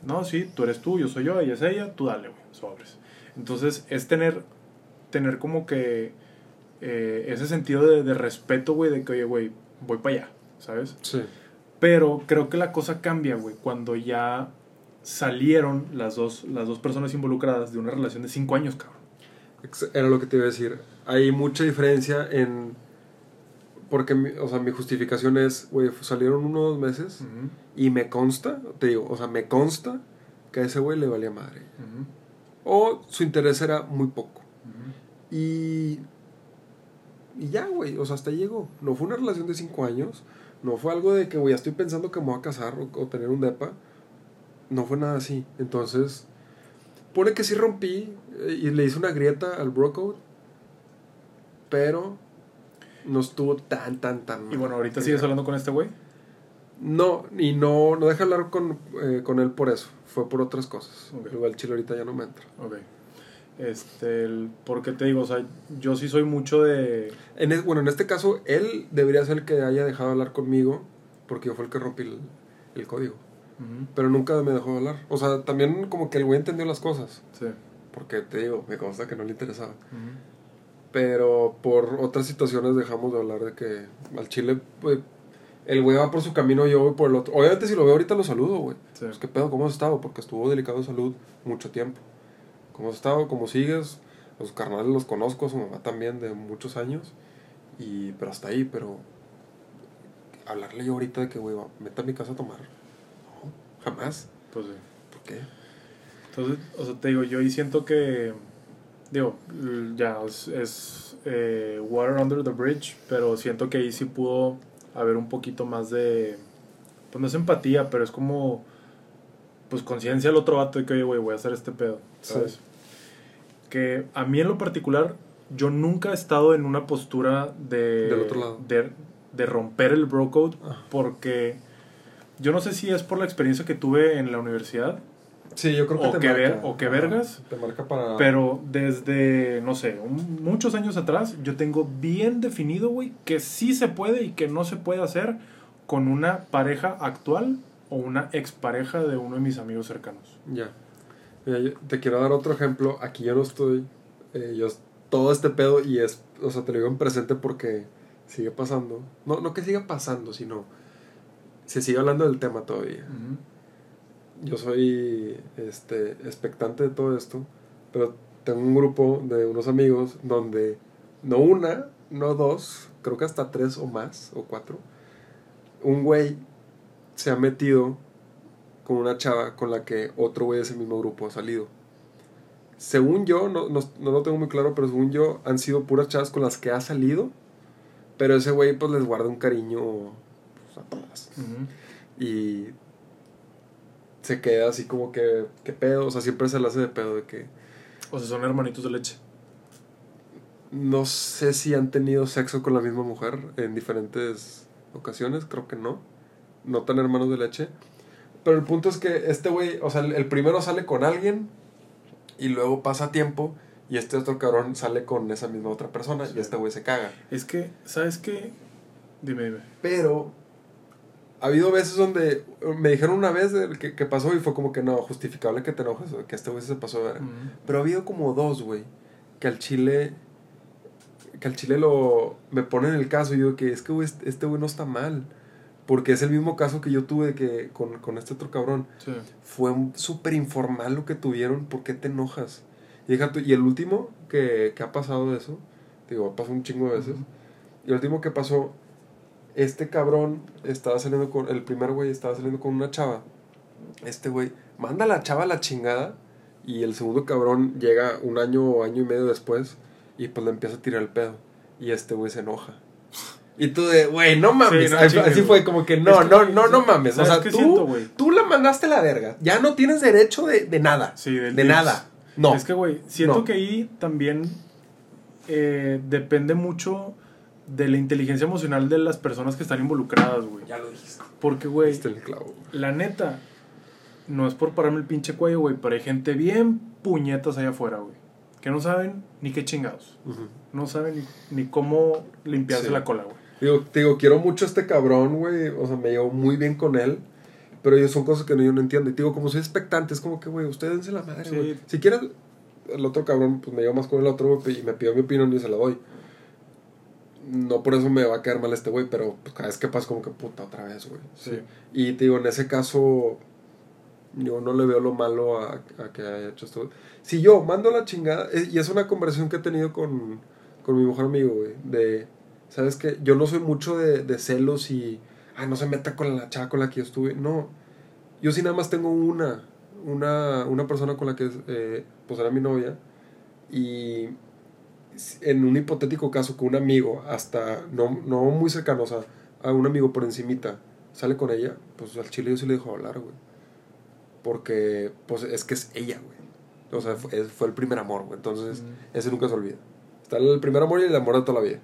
No, sí, tú eres tú, yo soy yo, ella es ella, tú dale, güey, sobres. Entonces, es tener, tener como que eh, ese sentido de, de respeto, güey, de que, oye, güey, voy para allá, ¿sabes? Sí. Pero creo que la cosa cambia, güey, cuando ya salieron las dos, las dos personas involucradas de una relación de cinco años, cabrón. Era lo que te iba a decir. Hay mucha diferencia en... Porque, o sea, mi justificación es, güey, salieron unos meses y me consta, te digo, o sea, me consta que a ese güey le valía madre. O su interés era muy poco. Y... Y ya, güey, o sea, hasta llegó. No fue una relación de cinco años. No fue algo de que, güey, estoy pensando que me voy a casar o, o tener un depa no fue nada así. Entonces, pone que sí rompí eh, y le hice una grieta al bro pero no estuvo tan, tan, tan Y bueno, ¿ahorita sigues hablando con este güey? No, y no, no deja hablar con, eh, con él por eso. Fue por otras cosas. Igual Chile ahorita ya no me entra. Ok. Este, porque te digo, o sea, yo sí soy mucho de... En bueno, en este caso, él debería ser el que haya dejado hablar conmigo, porque yo fue el que rompí el, el código. Pero nunca me dejó hablar. O sea, también como que el güey entendió las cosas. Sí. Porque te digo, me consta que no le interesaba. Pero por otras situaciones dejamos de hablar de que al chile, pues, el güey va por su camino, yo voy por el otro. Obviamente, si lo veo ahorita, lo saludo, güey. Sí. Pues, ¿qué pedo? ¿Cómo has estado? Porque estuvo delicado de salud mucho tiempo. ¿Cómo has estado? ¿Cómo sigues? Los carnales los conozco, su mamá también, de muchos años. Y, pero hasta ahí, pero hablarle yo ahorita de que, güey, meta a mi casa a tomar Jamás. Pues sí. ¿Por qué? Entonces, o sea, te digo, yo ahí siento que, digo, ya es, eh, Water Under the Bridge, pero siento que ahí sí pudo haber un poquito más de, pues no es empatía, pero es como, pues conciencia al otro vato de que, oye, güey, voy a hacer este pedo, ¿sabes? Que a mí en lo particular, yo nunca he estado en una postura de, Del otro lado. de, de romper el bro code, ah. porque yo no sé si es por la experiencia que tuve en la universidad. Sí, yo creo que o te que Ver, o que vergas. Te marca para... Pero desde, no sé, muchos años atrás, yo tengo bien definido, güey, que sí se puede y que no se puede hacer con una pareja actual o una expareja de uno de mis amigos cercanos. Ya. Mira, te quiero dar otro ejemplo. Aquí yo no estoy. Eh, yo todo este pedo y es, o sea, te lo digo en presente porque sigue pasando. No, no que siga pasando, sino se sigue hablando del tema todavía. Yo soy este, expectante de todo esto, pero tengo un grupo de unos amigos donde no una, no dos, creo que hasta tres o más, o cuatro, un güey se ha metido con una chava con la que otro güey de ese mismo grupo ha salido. Según yo, no, no, no, lo tengo muy claro, pero según yo han sido puras chavas con las que ha salido, pero ese güey pues les guarda un cariño a todas. Y se queda así como que, ¿qué pedo? O sea, siempre se le hace de pedo de que... O sea, son hermanitos de leche. No sé si han tenido sexo con la misma mujer en diferentes ocasiones, creo que no. No tan hermanos de leche. Pero el punto es que este güey, o sea, el primero sale con alguien y luego pasa tiempo y este otro cabrón sale con esa misma otra persona y este güey se caga. Es que, ¿sabes qué? Dime, dime. Pero ha habido veces donde me dijeron una vez que, que, pasó y fue como que no, justificable que te enojes, que este güey se pasó de ver. Pero ha habido como dos, güey, que al chile, que al chile lo, me ponen el caso y digo que es que güey, este güey no está mal. Porque es el mismo caso que yo tuve que con, con este otro cabrón. Fue súper informal lo que tuvieron, ¿por qué te enojas? Y, y el último que, que ha pasado de eso, digo, ha pasado un chingo de veces. Y el último que pasó este cabrón estaba saliendo con, el primer güey estaba saliendo con una chava. Este güey manda a la chava a la chingada Y el segundo cabrón llega un año o año y medio después y pues le empieza a tirar el pedo. Y este güey se enoja. Y tú de, güey, no mames. no así fue como que no, Es que, no, no, no mames. O ¿sabes sea, tú, siento, tú la mandaste a la verga. Ya no tienes derecho de, de nada. Sí, del de nada. No. Es que, güey, siento No. que ahí también eh, depende mucho de la inteligencia emocional de las personas que están involucradas, güey. Ya lo dijiste. Porque, güey, Este el clavo. la neta, no es por pararme el pinche cuello, güey, pero hay gente bien puñetas allá afuera, güey. Que no saben ni qué chingados. No saben ni, ni cómo limpiarse Sí. la cola, güey. Digo, te digo, quiero mucho a este cabrón, güey. O sea, me llevo muy bien con él. Pero ellos son cosas que no, yo no entiendo. Y te digo, como soy expectante, es como que, güey, ustedes dense la madre, Sí. güey. Si quieres, el otro cabrón, pues me llevo más con el otro, güey, y me pidió mi opinión y se la doy. No por eso me va a caer mal este güey, pero pues cada vez que pasa, como que puta, otra vez, güey. Sí. Y te digo, en ese caso, yo no le veo lo malo a, a que haya hecho esto. Si yo mando la chingada, y es una conversación que he tenido con, con mi mejor amigo, güey, de, ¿sabes qué? Yo no soy mucho de, de celos y, ay, no se meta con la chava con la que yo estuve. No, yo sí nada más tengo una, una, una persona con la que, eh, pues era mi novia, y en un hipotético caso que un amigo, hasta no, no muy cercano, o sea, a un amigo por encimita, sale con ella, pues al chile yo sí le dejo hablar, güey. Porque, pues es que es ella, güey. O sea, fue, fue el primer amor, güey. Entonces, ese nunca se olvida. Está el primer amor y el amor de toda la vida.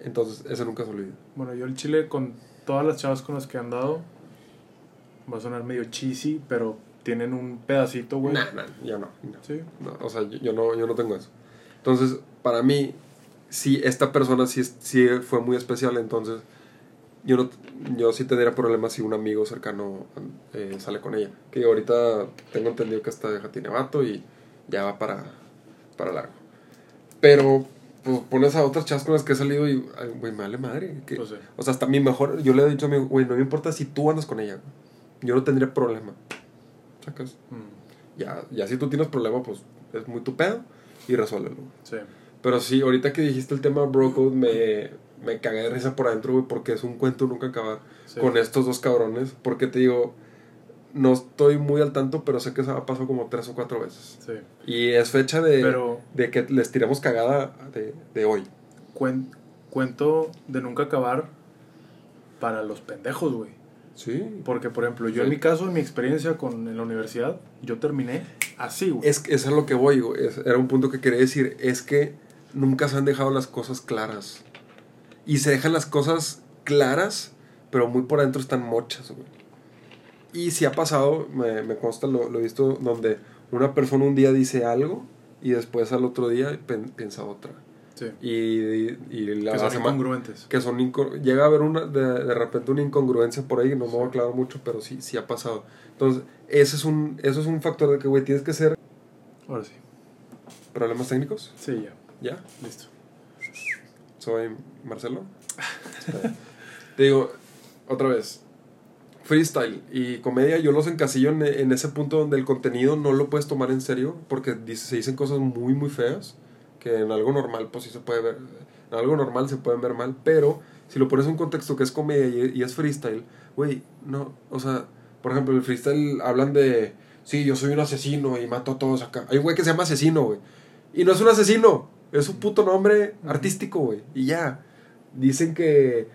Entonces, ese nunca se olvida. Bueno, yo el chile con todas las chavas con las que he andado, va a sonar medio cheesy, pero tienen un pedacito, güey. Nah, nah, yo no. no. Sí. No, o sea, yo, yo no, yo no tengo eso. Entonces, para mí, sí, esta persona sí, sí fue muy especial. Entonces, yo, no, yo sí tendría problemas si un amigo cercano eh, sale con ella. Que ahorita tengo entendido que esta vieja tiene vato y ya va para, para largo. Pero, pues pones a otras chavas con las que he salido y, güey, me vale madre. que- o sea, hasta mi mejor, yo le he dicho a mi, güey, no me importa si tú andas con ella. Yo no tendría problema. ¿Sacas? Mm, Ya, ya si tú tienes problema, pues es muy tu pedo y resuélvelo. sí. Pero sí, ahorita que dijiste el tema Bro Code, me, me cagué de risa por adentro, güey, porque es un cuento nunca acabar Sí. con estos dos cabrones. Porque te digo, no estoy muy al tanto, pero sé que se ha pasado como tres o cuatro veces. Sí. Y es fecha de, Pero- de que les tiramos cagada de, de hoy. Cuen- cuento de nunca acabar para los pendejos, güey. Sí. Porque, por ejemplo, yo Sí. en mi caso, en mi experiencia con, en la universidad, yo terminé así, güey. Es eso es lo que voy, güey. Es- era un punto que quería decir. Es que nunca se han dejado las cosas claras. Y se dejan las cosas claras, pero muy por adentro están mochas, güey. Y si ha pasado, me, me consta, lo, lo he visto, donde una persona un día dice algo y después al otro día piensa otra. Sí. Y, y, y la que son semana- incongruentes. que son llega a haber una de, de repente una incongruencia por ahí no me voy a aclarar mucho pero sí sí ha pasado entonces ese es un eso es un factor de que güey tienes que ser Ahora sí. problemas técnicos Sí, ya. Ya Listo. soy Marcelo. Te digo otra vez freestyle y comedia yo los encasillo en, en ese punto donde el contenido no lo puedes tomar en serio porque dice- se dicen cosas muy muy feas que en algo normal pues sí se puede ver en algo normal se pueden ver mal pero si lo pones en un contexto que es comedia y, y es freestyle güey no o sea por ejemplo el freestyle hablan de sí yo soy un asesino y mato a todos acá. Hay un güey que se llama asesino güey. Y no es un asesino es un puto nombre artístico güey y ya dicen que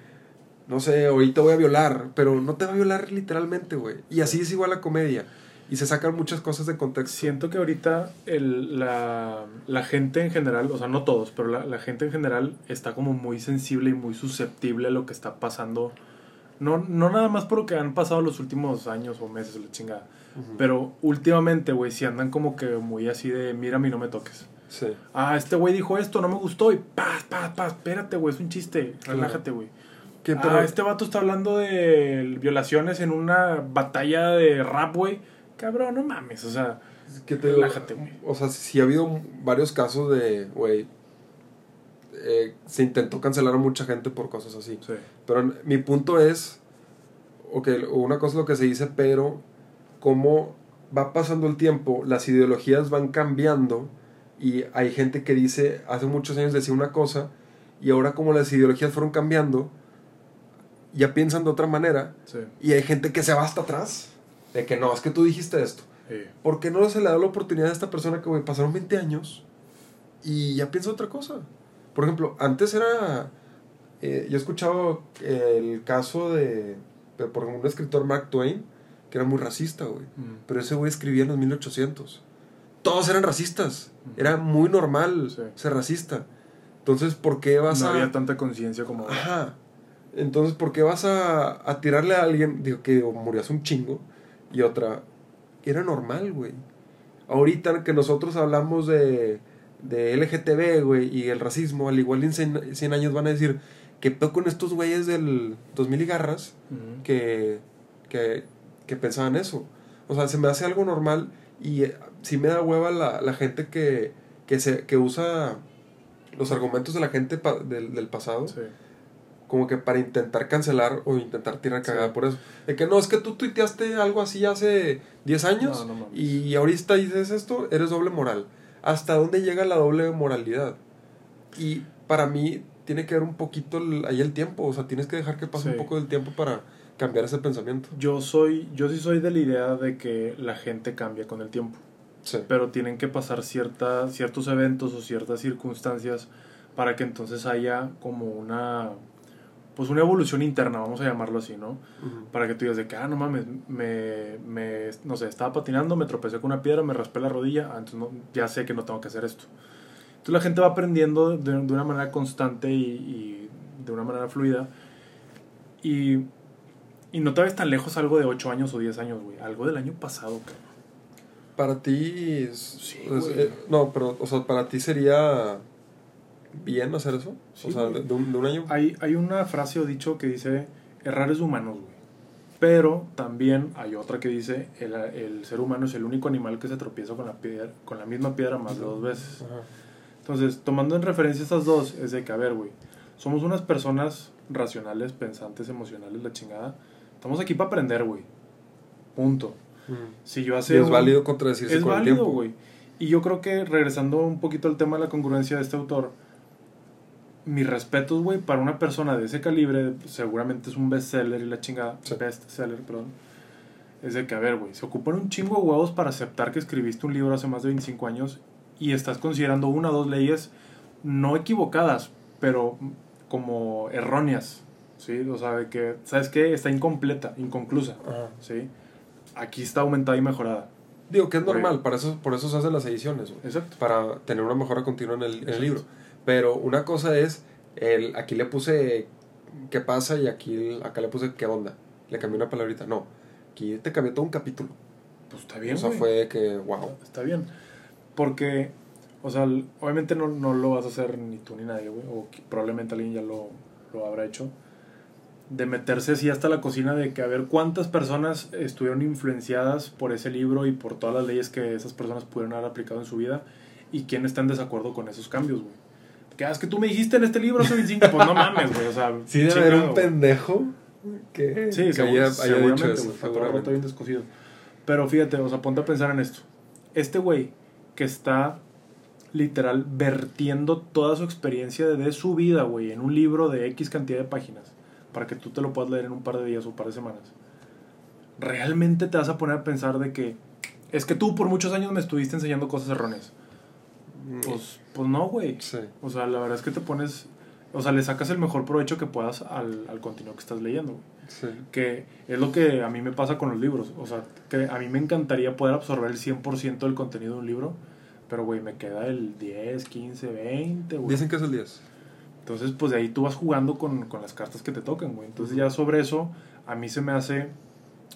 no sé, ahorita voy a violar, pero no te va a violar literalmente, güey. Y así es igual la comedia. Y se sacan muchas cosas de contexto. Siento que ahorita el, la, la gente en general, o sea, no todos, pero la, la gente en general está como muy sensible y muy susceptible a lo que está pasando. No, no nada más por lo que han pasado los últimos años o meses, la chingada. Pero últimamente, güey, si andan como que muy así de, mira, a mí no me toques. Sí. Ah, este güey dijo esto, no me gustó. Y paz, paz, paz, espérate, güey, es un chiste. Relájate, güey. ¿Qué, Ah, este vato está hablando de violaciones en una batalla de rap, güey. Cabrón, no mames, o sea, relájate, güey. O sea, sí ha habido varios casos de, güey, eh, se intentó cancelar a mucha gente por cosas así. sí. Pero mi punto es, ok, una cosa es lo que se dice, pero como va pasando el tiempo, las ideologías van cambiando y hay gente que dice, hace muchos años decía una cosa y ahora como las ideologías fueron cambiando, ya piensan de otra manera Sí. y hay gente que se va hasta atrás, de que no, es que tú dijiste esto. Sí. ¿Por qué no se le da la oportunidad a esta persona que, güey, pasaron 20 años y ya piensa otra cosa? Por ejemplo, antes era... eh, yo he escuchado el caso de, de, por ejemplo, un escritor, Mark Twain, que era muy racista, güey. Mm. Pero ese güey escribía en los 1800. Todos eran racistas. Era muy normal Sí. ser racista. Entonces, ¿por qué vas no a...? había tanta conciencia como ahora. Ajá. Entonces, ¿por qué vas a, a tirarle a alguien digo, que murió hace un chingo? Y otra, era normal, güey. Ahorita que nosotros hablamos de, de LGTB, güey, y el racismo, al igual en 100, 100 años van a decir, ¿qué pedo con estos güeyes del 2000 y garras que, que, que pensaban eso? O sea, se me hace algo normal y eh, sí me da hueva la, la gente que, que, se, que usa los argumentos de la gente pa- del, del pasado Sí. como que para intentar cancelar o intentar tirar Sí. cagada por eso. De que no, es que tú tuiteaste algo así hace 10 años No, no mames. y ahorita dices esto, eres doble moral. ¿Hasta dónde llega la doble moralidad? Y para mí tiene que ver un poquito el- ahí el tiempo, o sea, tienes que dejar que pase Sí. un poco del tiempo para cambiar ese pensamiento. Yo soy, yo sí soy de la idea de que la gente cambia con el tiempo. Sí. pero tienen que pasar cierta, ciertos eventos o ciertas circunstancias para que entonces haya como una pues una evolución interna, vamos a llamarlo así, ¿no? Para que tú digas de que, ah, no mames, me, me, no sé, estaba patinando, me tropecé con una piedra, me raspé la rodilla, ah, entonces no, ya sé que no tengo que hacer esto. Entonces la gente va aprendiendo de, de una manera constante y, y de una manera fluida y, y no te ves tan lejos algo de 8 años o 10 años, güey, algo del año pasado, cabrón. Para ti, es- Sí, es- eh, no, pero, o sea, para ti sería bien hacer eso. Sí, o sea, de, un, de un año. Hay, hay una frase o dicho que dice, errar es humanos, güey. Pero también hay otra que dice, el, el ser humano es el único animal que se tropieza con la, piedra, con la misma piedra más de dos veces. Ajá. Entonces, tomando en referencia estas dos, es de que, a ver, güey, somos unas personas racionales, pensantes, emocionales, la chingada. Estamos aquí para aprender, güey. Punto. Mm. Si yo Y hace... es un- válido contradecirse es con válido, el tiempo. güey. Y yo creo que regresando un poquito al tema de la congruencia de este autor, mis respetos, güey, para una persona de ese calibre, seguramente es un bestseller y la chingada, Sí. bestseller, perdón. Es de que, a ver, güey, se ocupan un chingo de huevos para aceptar que escribiste un libro hace más de 25 años y estás considerando una o dos leyes no equivocadas, pero como erróneas, ¿sí? O sea, de que, ¿sabes qué? Está incompleta, inconclusa, Ajá. ¿sí? Aquí está aumentada y mejorada. Digo que es normal, para eso, por eso se hacen las ediciones, güey, Exacto. para tener una mejora continua en el, en el Exacto. libro. Pero una cosa es, el, aquí le puse qué pasa y aquí acá le puse qué onda. Le cambié una palabrita. No, aquí te cambié todo un capítulo. Pues está bien, o sea, güey. fue que, wow. Está bien. Porque, o sea, obviamente no, no lo vas a hacer ni tú ni nadie, güey. O probablemente alguien ya lo, lo habrá hecho. De meterse así hasta la cocina de que a ver cuántas personas estuvieron influenciadas por ese libro y por todas las leyes que esas personas pudieron haber aplicado en su vida y quién está en desacuerdo con esos cambios, güey. Que "Ah, es que tú me dijiste en este libro hace 25, pues no mames, güey. O sea, Sí debe haber un pendejo que, Sí, que seguro- haya, seguramente, dicho eso. todo seguramente. bien descosido. Pero fíjate, o sea, ponte a pensar en esto. Este güey que está literal vertiendo toda su experiencia de su vida, güey, en un libro de X cantidad de páginas, para que tú te lo puedas leer en un par de días o un par de semanas. Realmente te vas a poner a pensar de que es que tú por muchos años me estuviste enseñando cosas erróneas. Mm, Pues, pues no, güey. sí. O sea, la verdad es que te pones, o sea, le sacas el mejor provecho que puedas al, al contenido que estás leyendo, güey Sí. que es lo que a mí me pasa con los libros. O sea, que a mí me encantaría poder absorber el 100% del contenido de un libro, pero, güey, me queda el 10, 15, 20, güey. Dicen que es el 10. Entonces, pues de ahí tú vas jugando con, con las cartas que te tocan, güey. Entonces, ya sobre eso, a mí se me hace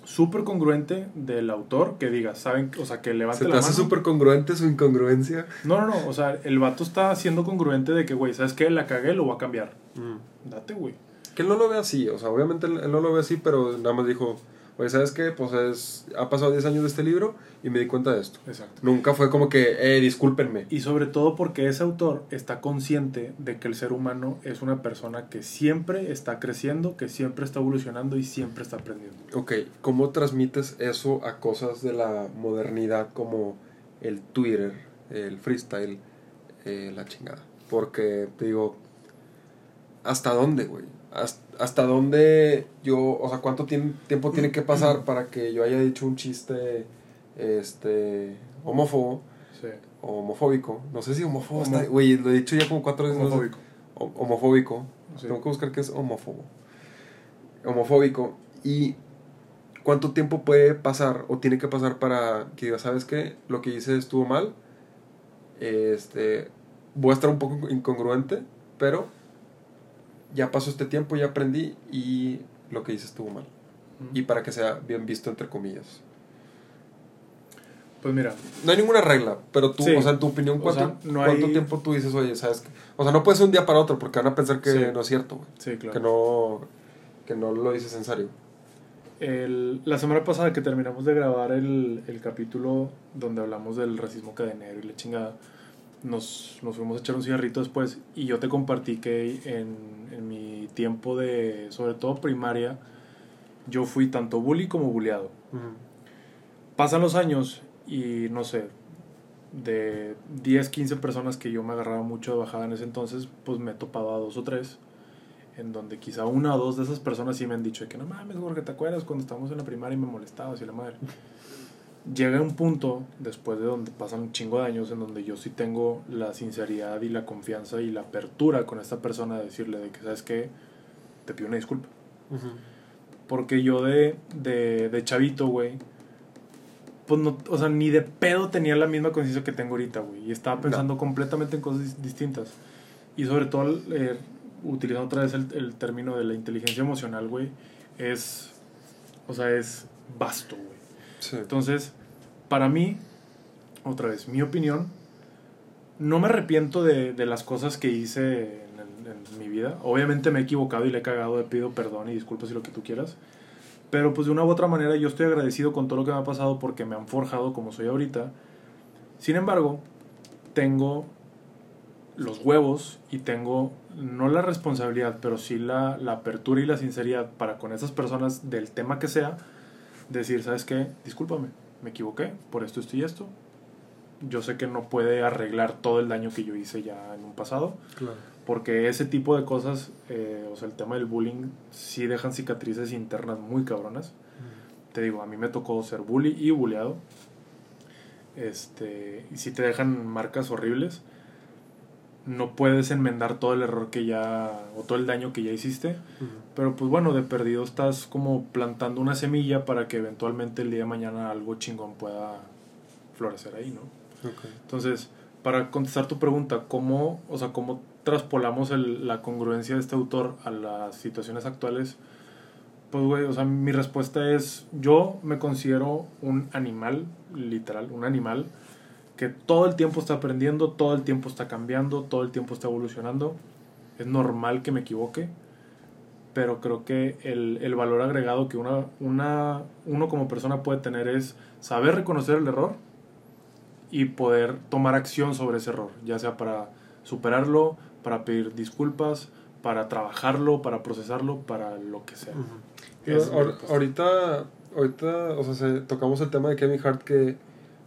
súper congruente del autor que diga, ¿saben? O sea, que levante ¿Se te la hace súper congruente su incongruencia? No, no, no. O sea, el vato está siendo congruente de que, güey, ¿sabes qué? La cagué, lo voy a cambiar. Mm. Date, güey. Que él no lo ve así, o sea, obviamente él no lo ve así, pero nada más dijo, oye, ¿sabes qué? Pues es, ha pasado 10 años de este libro y me di cuenta de esto. Exacto. Nunca fue como que, eh, discúlpenme. Y sobre todo porque ese autor está consciente de que el ser humano es una persona que siempre está creciendo, que siempre está evolucionando y siempre está aprendiendo. Ok, ¿cómo transmites eso a cosas de la modernidad como el Twitter, el freestyle, eh, la chingada? Porque te digo, ¿hasta dónde, güey? ¿Hasta, dónde yo, o sea, cuánto tiem- tiempo tiene que pasar para que yo haya dicho un chiste este, homófobo Sí. o homofóbico. No sé si homófobo Homo- está. Güey, lo he dicho ya como cuatro veces. no sé. Homofóbico. Ho- homofóbico. Sí. Tengo que buscar qué es homófobo. Homofóbico. Y cuánto tiempo puede pasar o tiene que pasar para que diga, ¿sabes qué? Lo que hice estuvo mal. Este, voy a estar un poco incongruente, pero ya pasó este tiempo, ya aprendí y lo que hice estuvo mal. Y para que sea bien visto, entre comillas. Pues mira, No hay ninguna regla, pero tú, Sí. o sea, en tu opinión, O ¿cuánto, sea, no cuánto hay- tiempo tú dices, oye, sabes qué? O sea, no puede ser un día para otro porque van a pensar que Sí. no es cierto, güey. sí, claro. Que no, que no lo dices en serio. El- la semana pasada que terminamos de grabar el, el capítulo donde hablamos del racismo cadenero y la chingada, nos, nos fuimos a echar un cigarrito después y yo te compartí que en, en mi tiempo de, sobre todo primaria, yo fui tanto bully como bulleado. Pasan los años y no sé, de 10, 15 personas que yo me agarraba mucho de bajada en ese entonces, pues me he topado a dos o tres, en donde quizá una o dos de esas personas sí me han dicho de que no mames, Jorge, ¿te acuerdas cuando estábamos en la primaria y me molestabas y la madre? Llega un punto, después de donde pasan un chingo de años, en donde yo sí tengo la sinceridad y la confianza y la apertura con esta persona de decirle de que, ¿sabes qué? Te pido una disculpa. Porque yo de, de, de chavito, güey, pues no, o sea, ni de pedo tenía la misma conciencia que tengo ahorita, güey. Y estaba pensando completamente en cosas dis- distintas. Y sobre todo, eh, utilizando otra vez el, el término de la inteligencia emocional, güey, es, o sea, es vasto, güey. Entonces, para mí, otra vez, mi opinión, no me arrepiento de, de las cosas que hice en, en- en mi vida. Obviamente me he equivocado y le he cagado, le pido perdón y disculpas y lo que tú quieras. Pero pues de una u otra manera yo estoy agradecido con todo lo que me ha pasado porque me han forjado como soy ahorita. Sin embargo, tengo los huevos y tengo no la responsabilidad, pero sí la, la apertura y la sinceridad para con esas personas del tema que sea, decir, ¿sabes qué? Discúlpame, me equivoqué por esto, esto y esto. Yo sé que no puede arreglar todo el daño que yo hice ya en un pasado, Claro. porque ese tipo de cosas, eh, o sea, el tema del bullying, sí dejan cicatrices internas muy cabronas. Te digo, a mí me tocó ser bully y bulleado. Este, y sí te dejan marcas horribles. No puedes enmendar todo el error que ya, o todo el daño que ya hiciste. Pero pues bueno, de perdido estás como plantando una semilla para que eventualmente el día de mañana algo chingón pueda florecer ahí, ¿no? Entonces, para contestar tu pregunta, ¿cómo, o sea, cómo traspolamos el- la congruencia de este autor a las situaciones actuales? Pues, güey, o sea, mi respuesta es, yo me considero un animal, literal, un animal, que todo el tiempo está aprendiendo, todo el tiempo está cambiando, todo el tiempo está evolucionando. Es normal que me equivoque, pero creo que el, el valor agregado que una, una, uno como persona puede tener es saber reconocer el error y poder tomar acción sobre ese error, ya sea para superarlo, para pedir disculpas, para trabajarlo, para procesarlo, para lo que sea. Yo, Esa es ahor- ahorita, ahorita, o sea, se- tocamos el tema de Kevin Hart que,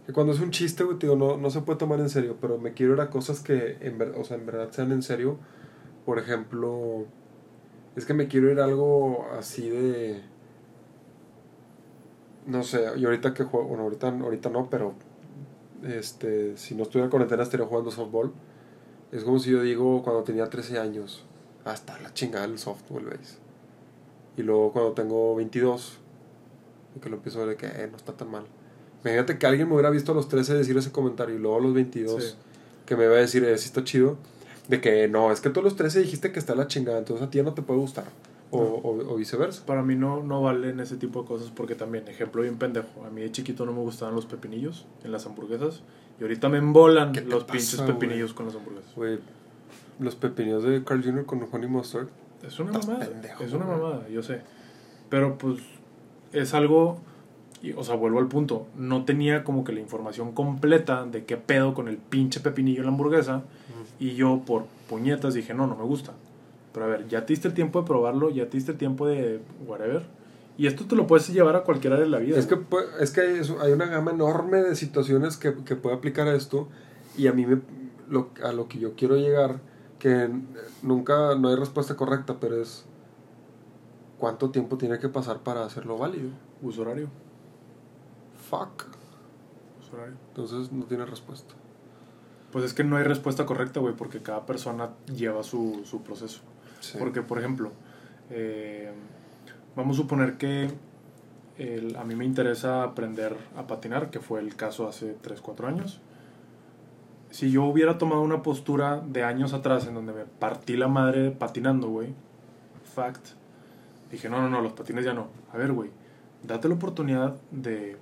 que cuando es un chiste, güey, digo, no, no se puede tomar en serio, pero me quiero ir a cosas que en, ver- o sea, en verdad sean en serio. Por ejemplo, es que me quiero ir a algo así de... No sé, y ahorita que juego, bueno, ahorita, ahorita no, pero este, si no estuviera en cuarentena estaría jugando softball. Es como si yo digo cuando tenía 13 años, hasta la chingada el softball, ¿veis? Y luego cuando tengo 22, y que lo empiezo a ver que eh, no está tan mal. Imagínate que alguien me hubiera visto a los 13 decir ese comentario y luego a los 22 Sí. que me va a decir, eh, sí está chido, de que no, es que tú a los 13 dijiste que está la chingada, entonces a ti ya no te puede gustar. O, No. o, o viceversa. Para mí no, no valen ese tipo de cosas porque también, ejemplo bien pendejo, a mí de chiquito no me gustaban los pepinillos en las hamburguesas y ahorita me embolan ¿Qué te los pasa, pinches pepinillos con las hamburguesas. Güey, los pepinillos de Carl Jr. con honey mustard. Es una mamada, pendejo, es una mamada, yo sé. Pero pues es algo, y, o sea, vuelvo al punto, no tenía como que la información completa de qué pedo con el pinche pepinillo en la hamburguesa y yo por puñetas dije, no, no me gusta. Pero a ver, ya te diste el tiempo de probarlo, ya te diste el tiempo de whatever. Y esto te lo puedes llevar a cualquier área de la vida. Es que, es que hay, hay una gama enorme de situaciones que, que puede aplicar a esto y a mí me, lo, a lo que yo quiero llegar, que nunca, no hay respuesta correcta, pero es cuánto tiempo tiene que pasar para hacerlo válido. Uso horario. Fuck. Entonces no tiene respuesta. Pues es que no hay respuesta correcta, güey, porque cada persona lleva su, su proceso. Sí. Porque, por ejemplo, eh, vamos a suponer que el- a mí me interesa aprender a patinar, que fue el caso hace 3, 4 años. Si yo hubiera tomado una postura de años atrás en donde me partí la madre patinando, güey, fact, dije, no, no, no, los patines ya no. A ver, güey, date la oportunidad de,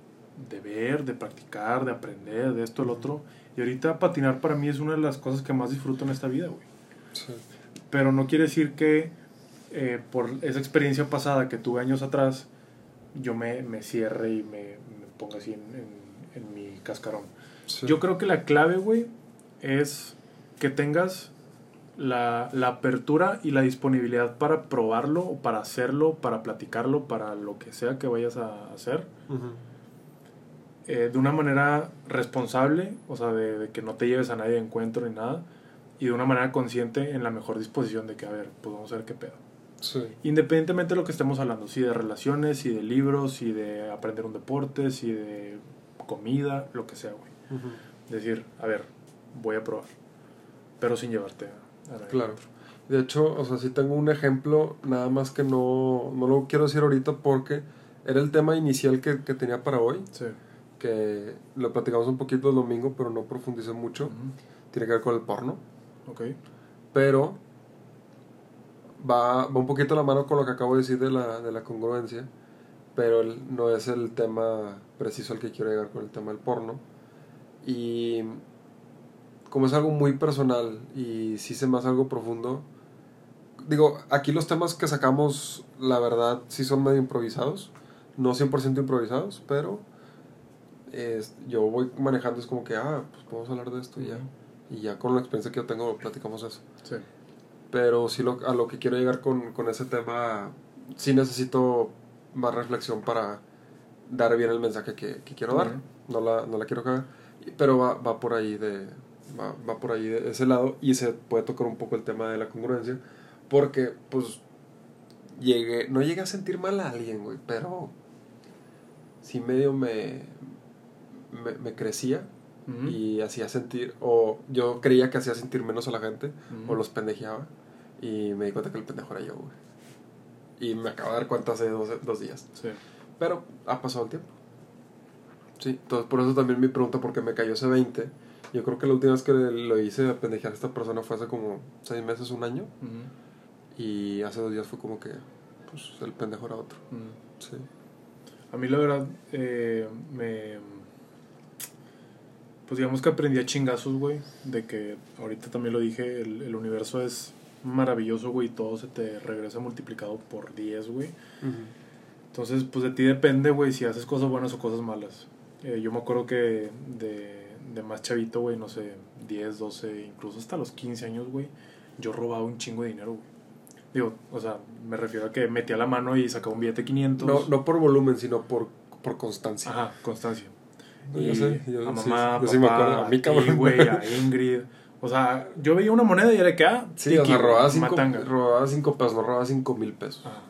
de ver, de practicar, de aprender, de esto, el otro. Y ahorita patinar para mí es una de las cosas que más disfruto en esta vida, güey Sí. pero no quiere decir que eh, por esa experiencia pasada que tuve años atrás, yo me, me cierre y me, me ponga así en, en- en mi cascarón. Sí. Yo creo que la clave, güey, es que tengas la, la apertura y la disponibilidad para probarlo, para hacerlo, para platicarlo, para lo que sea que vayas a hacer, Ujú. Eh, de una manera responsable, o sea, de, de que no te lleves a nadie de encuentro ni nada, y de una manera consciente en la mejor disposición de que, a ver, pues vamos a ver qué pedo. Sí. Independientemente de lo que estemos hablando, si de relaciones, si de libros, si de aprender un deporte, si de comida, lo que sea, güey. Ujú. Decir, a ver, voy a probar, pero sin llevarte a, nadie. Claro. De hecho, o sea, sí tengo un ejemplo, nada más que no, no lo quiero decir ahorita porque era el tema inicial que, que tenía para hoy, Sí. Que lo platicamos un poquito el domingo, pero no profundicé mucho. Ujú. Tiene que ver con el porno, Ok. pero va, va un poquito a la mano con lo que acabo de decir de la, de la congruencia, pero el- no es el tema preciso al que quiero llegar con el tema del porno. Y como es algo muy personal y sí se me hace algo profundo, digo, aquí los temas que sacamos, la verdad, sí son medio improvisados, no 100% improvisados, pero es- yo voy manejando, es como que, ah, pues podemos hablar de esto y ya. Y ya con la experiencia que yo tengo, platicamos eso. Sí. Pero sí lo, a lo que quiero llegar con, con ese tema, sí necesito más reflexión para dar bien el mensaje que, que quiero dar. Ujú. No la, no la quiero cagar. Pero va, va por ahí de. Va, va por ahí de ese lado. Y se puede tocar un poco el tema de la congruencia. Porque, pues. Llegué. No llegué a sentir mal a alguien, güey. Pero. Sí medio me. Me, me crecía. Ujú. Y hacía sentir. O yo creía que hacía sentir menos a la gente. Ujú. O los pendejeaba. Y me di cuenta que el pendejo era yo, güey. Y me acabo de dar cuenta hace dos, dos días. Sí. Pero ha pasado el tiempo. Sí, entonces por eso también mi pregunta, porque me cayó ese 20. Yo creo que la última vez que lo hice a pendejear a esta persona fue hace como seis meses, un año. Ujú. Y hace dos días fue como que, pues, el pendejo era otro. Ujú. Sí. A mí la verdad eh, me... Pues digamos que aprendí a chingazos, güey. De que ahorita también lo dije, el, el universo es maravilloso, güey. y Todo se te regresa multiplicado por 10, güey. Entonces, pues de ti depende, güey, si haces cosas buenas o cosas malas. Eh, yo me acuerdo que de, de más chavito, güey, no sé, 10, 12, incluso hasta los 15 años, güey, yo robaba un chingo de dinero, güey. Digo, o sea, me refiero a que metía la mano y sacaba un billete de 500. No, no por volumen, sino por, por constancia. Ajá, constancia. No, Y yo sé, yo- a sí, mamá, yo sí me papá, acuerdo. A mí, güey, a Ingrid. O sea, yo veía una moneda y era de que, ah, Sí, o tiki, sea, robaba cinco, robaba cinco pesos, no robaba cinco mil pesos. Ajá.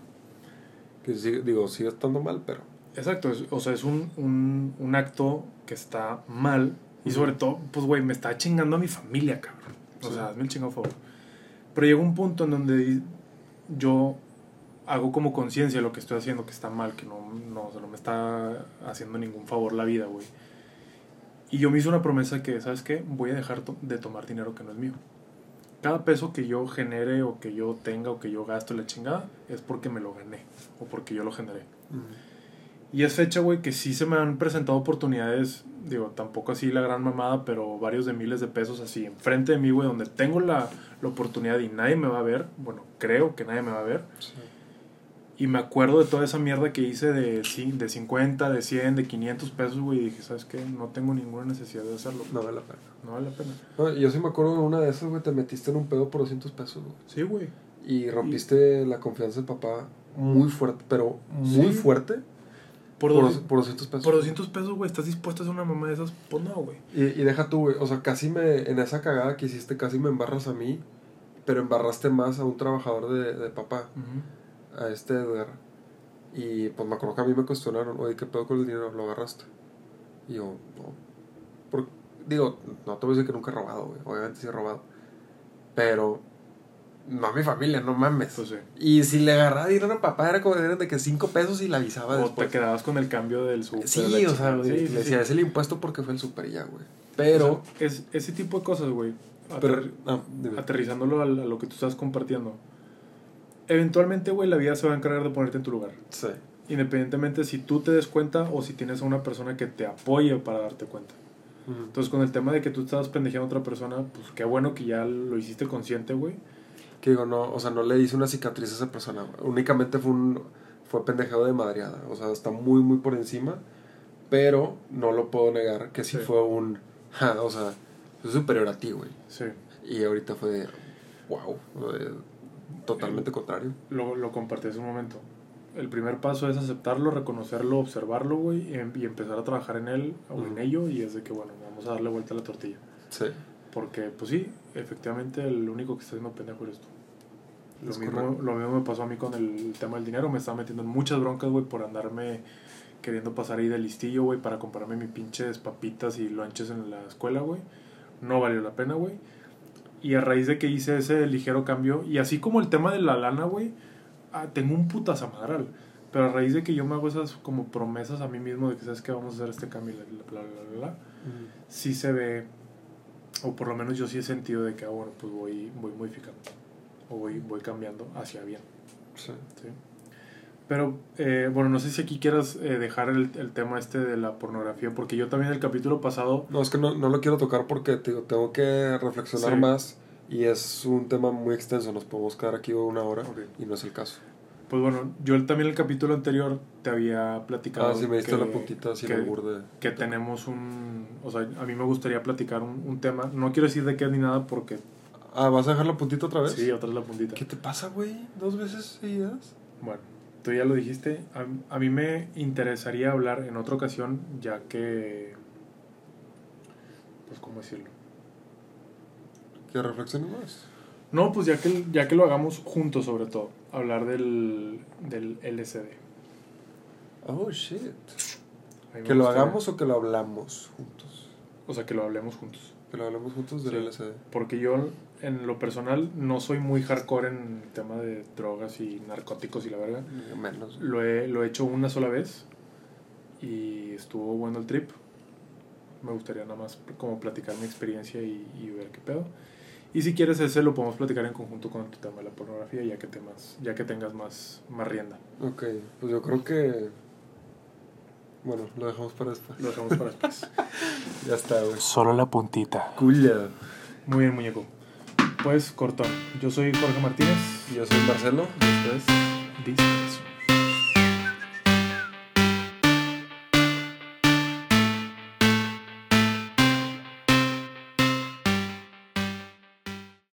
Que sí, digo, sigue estando mal, pero... Exacto, es- o sea, es un, un, un acto que está mal y sobre todo, pues, güey, me está chingando a mi familia, cabrón. O Sí. sea, hazme el chingado favor. Pero llega un punto en donde yo hago como conciencia de lo que estoy haciendo, que está mal, que no, no, o sea, no me está haciendo ningún favor la vida, güey. Y yo me hice una promesa que, ¿sabes qué? Voy a dejar to- de tomar dinero que no es mío. Cada peso que yo genere o que yo tenga o que yo gasto la chingada es porque me lo gané o porque yo lo generé. Y es fecha, güey, que sí se me han presentado oportunidades, digo, tampoco así la gran mamada, pero varios de miles de pesos así enfrente de mí, güey, donde tengo la, la oportunidad y nadie me va a ver, bueno, creo que nadie me va a ver. Sí. Y me acuerdo de toda esa mierda que hice de, sí, de 50, de 100, de 500 pesos, güey, y dije, ¿sabes qué? No tengo ninguna necesidad de hacerlo. No vale la pena. No vale la pena. No, yo sí me acuerdo de una de esas, güey, te metiste en un pedo por 200 pesos, güey. Sí, güey. Y rompiste la confianza del papá muy fuerte, pero muy Sí. fuerte Por, por, dos- por 200 pesos. por 200 pesos, güey, ¿estás dispuesto a hacer una mamá de esas? Pues no, güey. Y, y deja tú, güey, o sea, casi me, en esa cagada que hiciste, casi me embarras a mí, pero embarraste más a un trabajador de, de papá, Ujú. A este Edgar. Y pues me acuerdo que a mí me cuestionaron, oye, ¿qué pedo con el dinero? ¿Lo agarraste? Y yo, no. Digo, no te voy a decir que nunca he robado, güey. Obviamente sí he robado. Pero no a mi familia, no mames. Pues sí. Y si le agarraba dinero a papá, era como de que 5 pesos y la avisaba O después. te quedabas con el cambio del súper. Sí, o sea, Sí, le decía, es el impuesto porque fue el super ya, güey. Pero, O sea, es, ese tipo de cosas, güey. ah, aterrizándolo a, a lo que tú estás compartiendo. Eventualmente, güey, la vida se va a encargar de ponerte en tu lugar. Sí. Independientemente si tú te des cuenta o si tienes a una persona que te apoye para darte cuenta. Ujú. Entonces, con el tema de que tú estabas pendejeando a otra persona, pues qué bueno que ya lo hiciste consciente, güey. Que digo, no, o sea, no le hice una cicatriz a esa persona. Únicamente fue un, fue pendejado de madreada. O sea, está muy, muy por encima. Pero no lo puedo negar que sí, Sí. fue un, ja, o sea, es superior a ti, güey. Sí. Y ahorita fue de, wow, totalmente contrario. Lo, lo compartí hace un momento. El primer paso es aceptarlo, reconocerlo, observarlo, güey, y, em- y empezar a trabajar en él o en ello. Y es de que, bueno, vamos a darle vuelta a la tortilla. Sí. Porque, pues sí, efectivamente, el único que está haciendo pendejo eres tú. Lo Es mismo, correcto. lo mismo me pasó a mí con el tema del dinero. Me estaba metiendo en muchas broncas, güey, por andarme queriendo pasar ahí de listillo, güey, para comprarme mis pinches papitas y lonches en la escuela, güey. No valió la pena, güey. Y a raíz de que hice ese ligero cambio, y así como el tema de la lana, güey, ah, tengo un putazamadral. Pero a raíz de que yo me hago esas como promesas a mí mismo de que sabes que vamos a hacer este cambio, bla, bla, bla, bla, sí se ve, o por lo menos yo sí he sentido de que, ah, bueno, pues voy, voy modificando, o voy, voy cambiando hacia bien. Sí. ¿sí? Pero, eh, bueno, no sé si aquí quieras eh, dejar el, el tema este de la pornografía, porque yo también el capítulo pasado, No, es que no, no lo quiero tocar porque te digo, tengo que reflexionar Sí. más y es un tema muy extenso, nos podemos quedar aquí una hora y no es el caso. pues bueno, yo también el capítulo anterior te había platicado Ah, sí, me diste que- la puntita así que- burde. que tenemos un, o sea, a mí me gustaría platicar un, un tema, no quiero decir de qué ni nada porque, Ah, ¿vas a dejar la puntita otra vez? sí, otra es la puntita. ¿Qué te pasa, güey? ¿Dos veces seguidas? Bueno, tú ya lo dijiste. A, a mí me interesaría hablar en otra ocasión, ya que. Pues, ¿cómo decirlo? Que reflexiones más. No, pues ya que, ya que lo hagamos juntos, sobre todo. Hablar del, del LSD. Oh, shit. ¿Que lo hagamos o que lo hablamos juntos? O sea, que lo hablemos juntos. Que lo hablamos juntos del Sí. LSD. Porque yo, en lo personal, no soy muy hardcore en el tema de drogas y narcóticos y la verga. Menos. Lo he, lo he hecho una sola vez y estuvo bueno el trip. Me gustaría nada más como platicar mi experiencia y, y ver qué pedo. Y si quieres ese lo podemos platicar en conjunto con tu tema de la pornografía ya que, te más, ya que tengas más, más rienda. Ok, pues yo creo que... Bueno, lo dejamos para después. Lo dejamos para después. Ya está, güey. Solo la puntita. Cuya. Muy bien, muñeco. Pues cortón. Yo soy Jorge Martínez. Y yo soy Marcelo. Y esto es Disperso.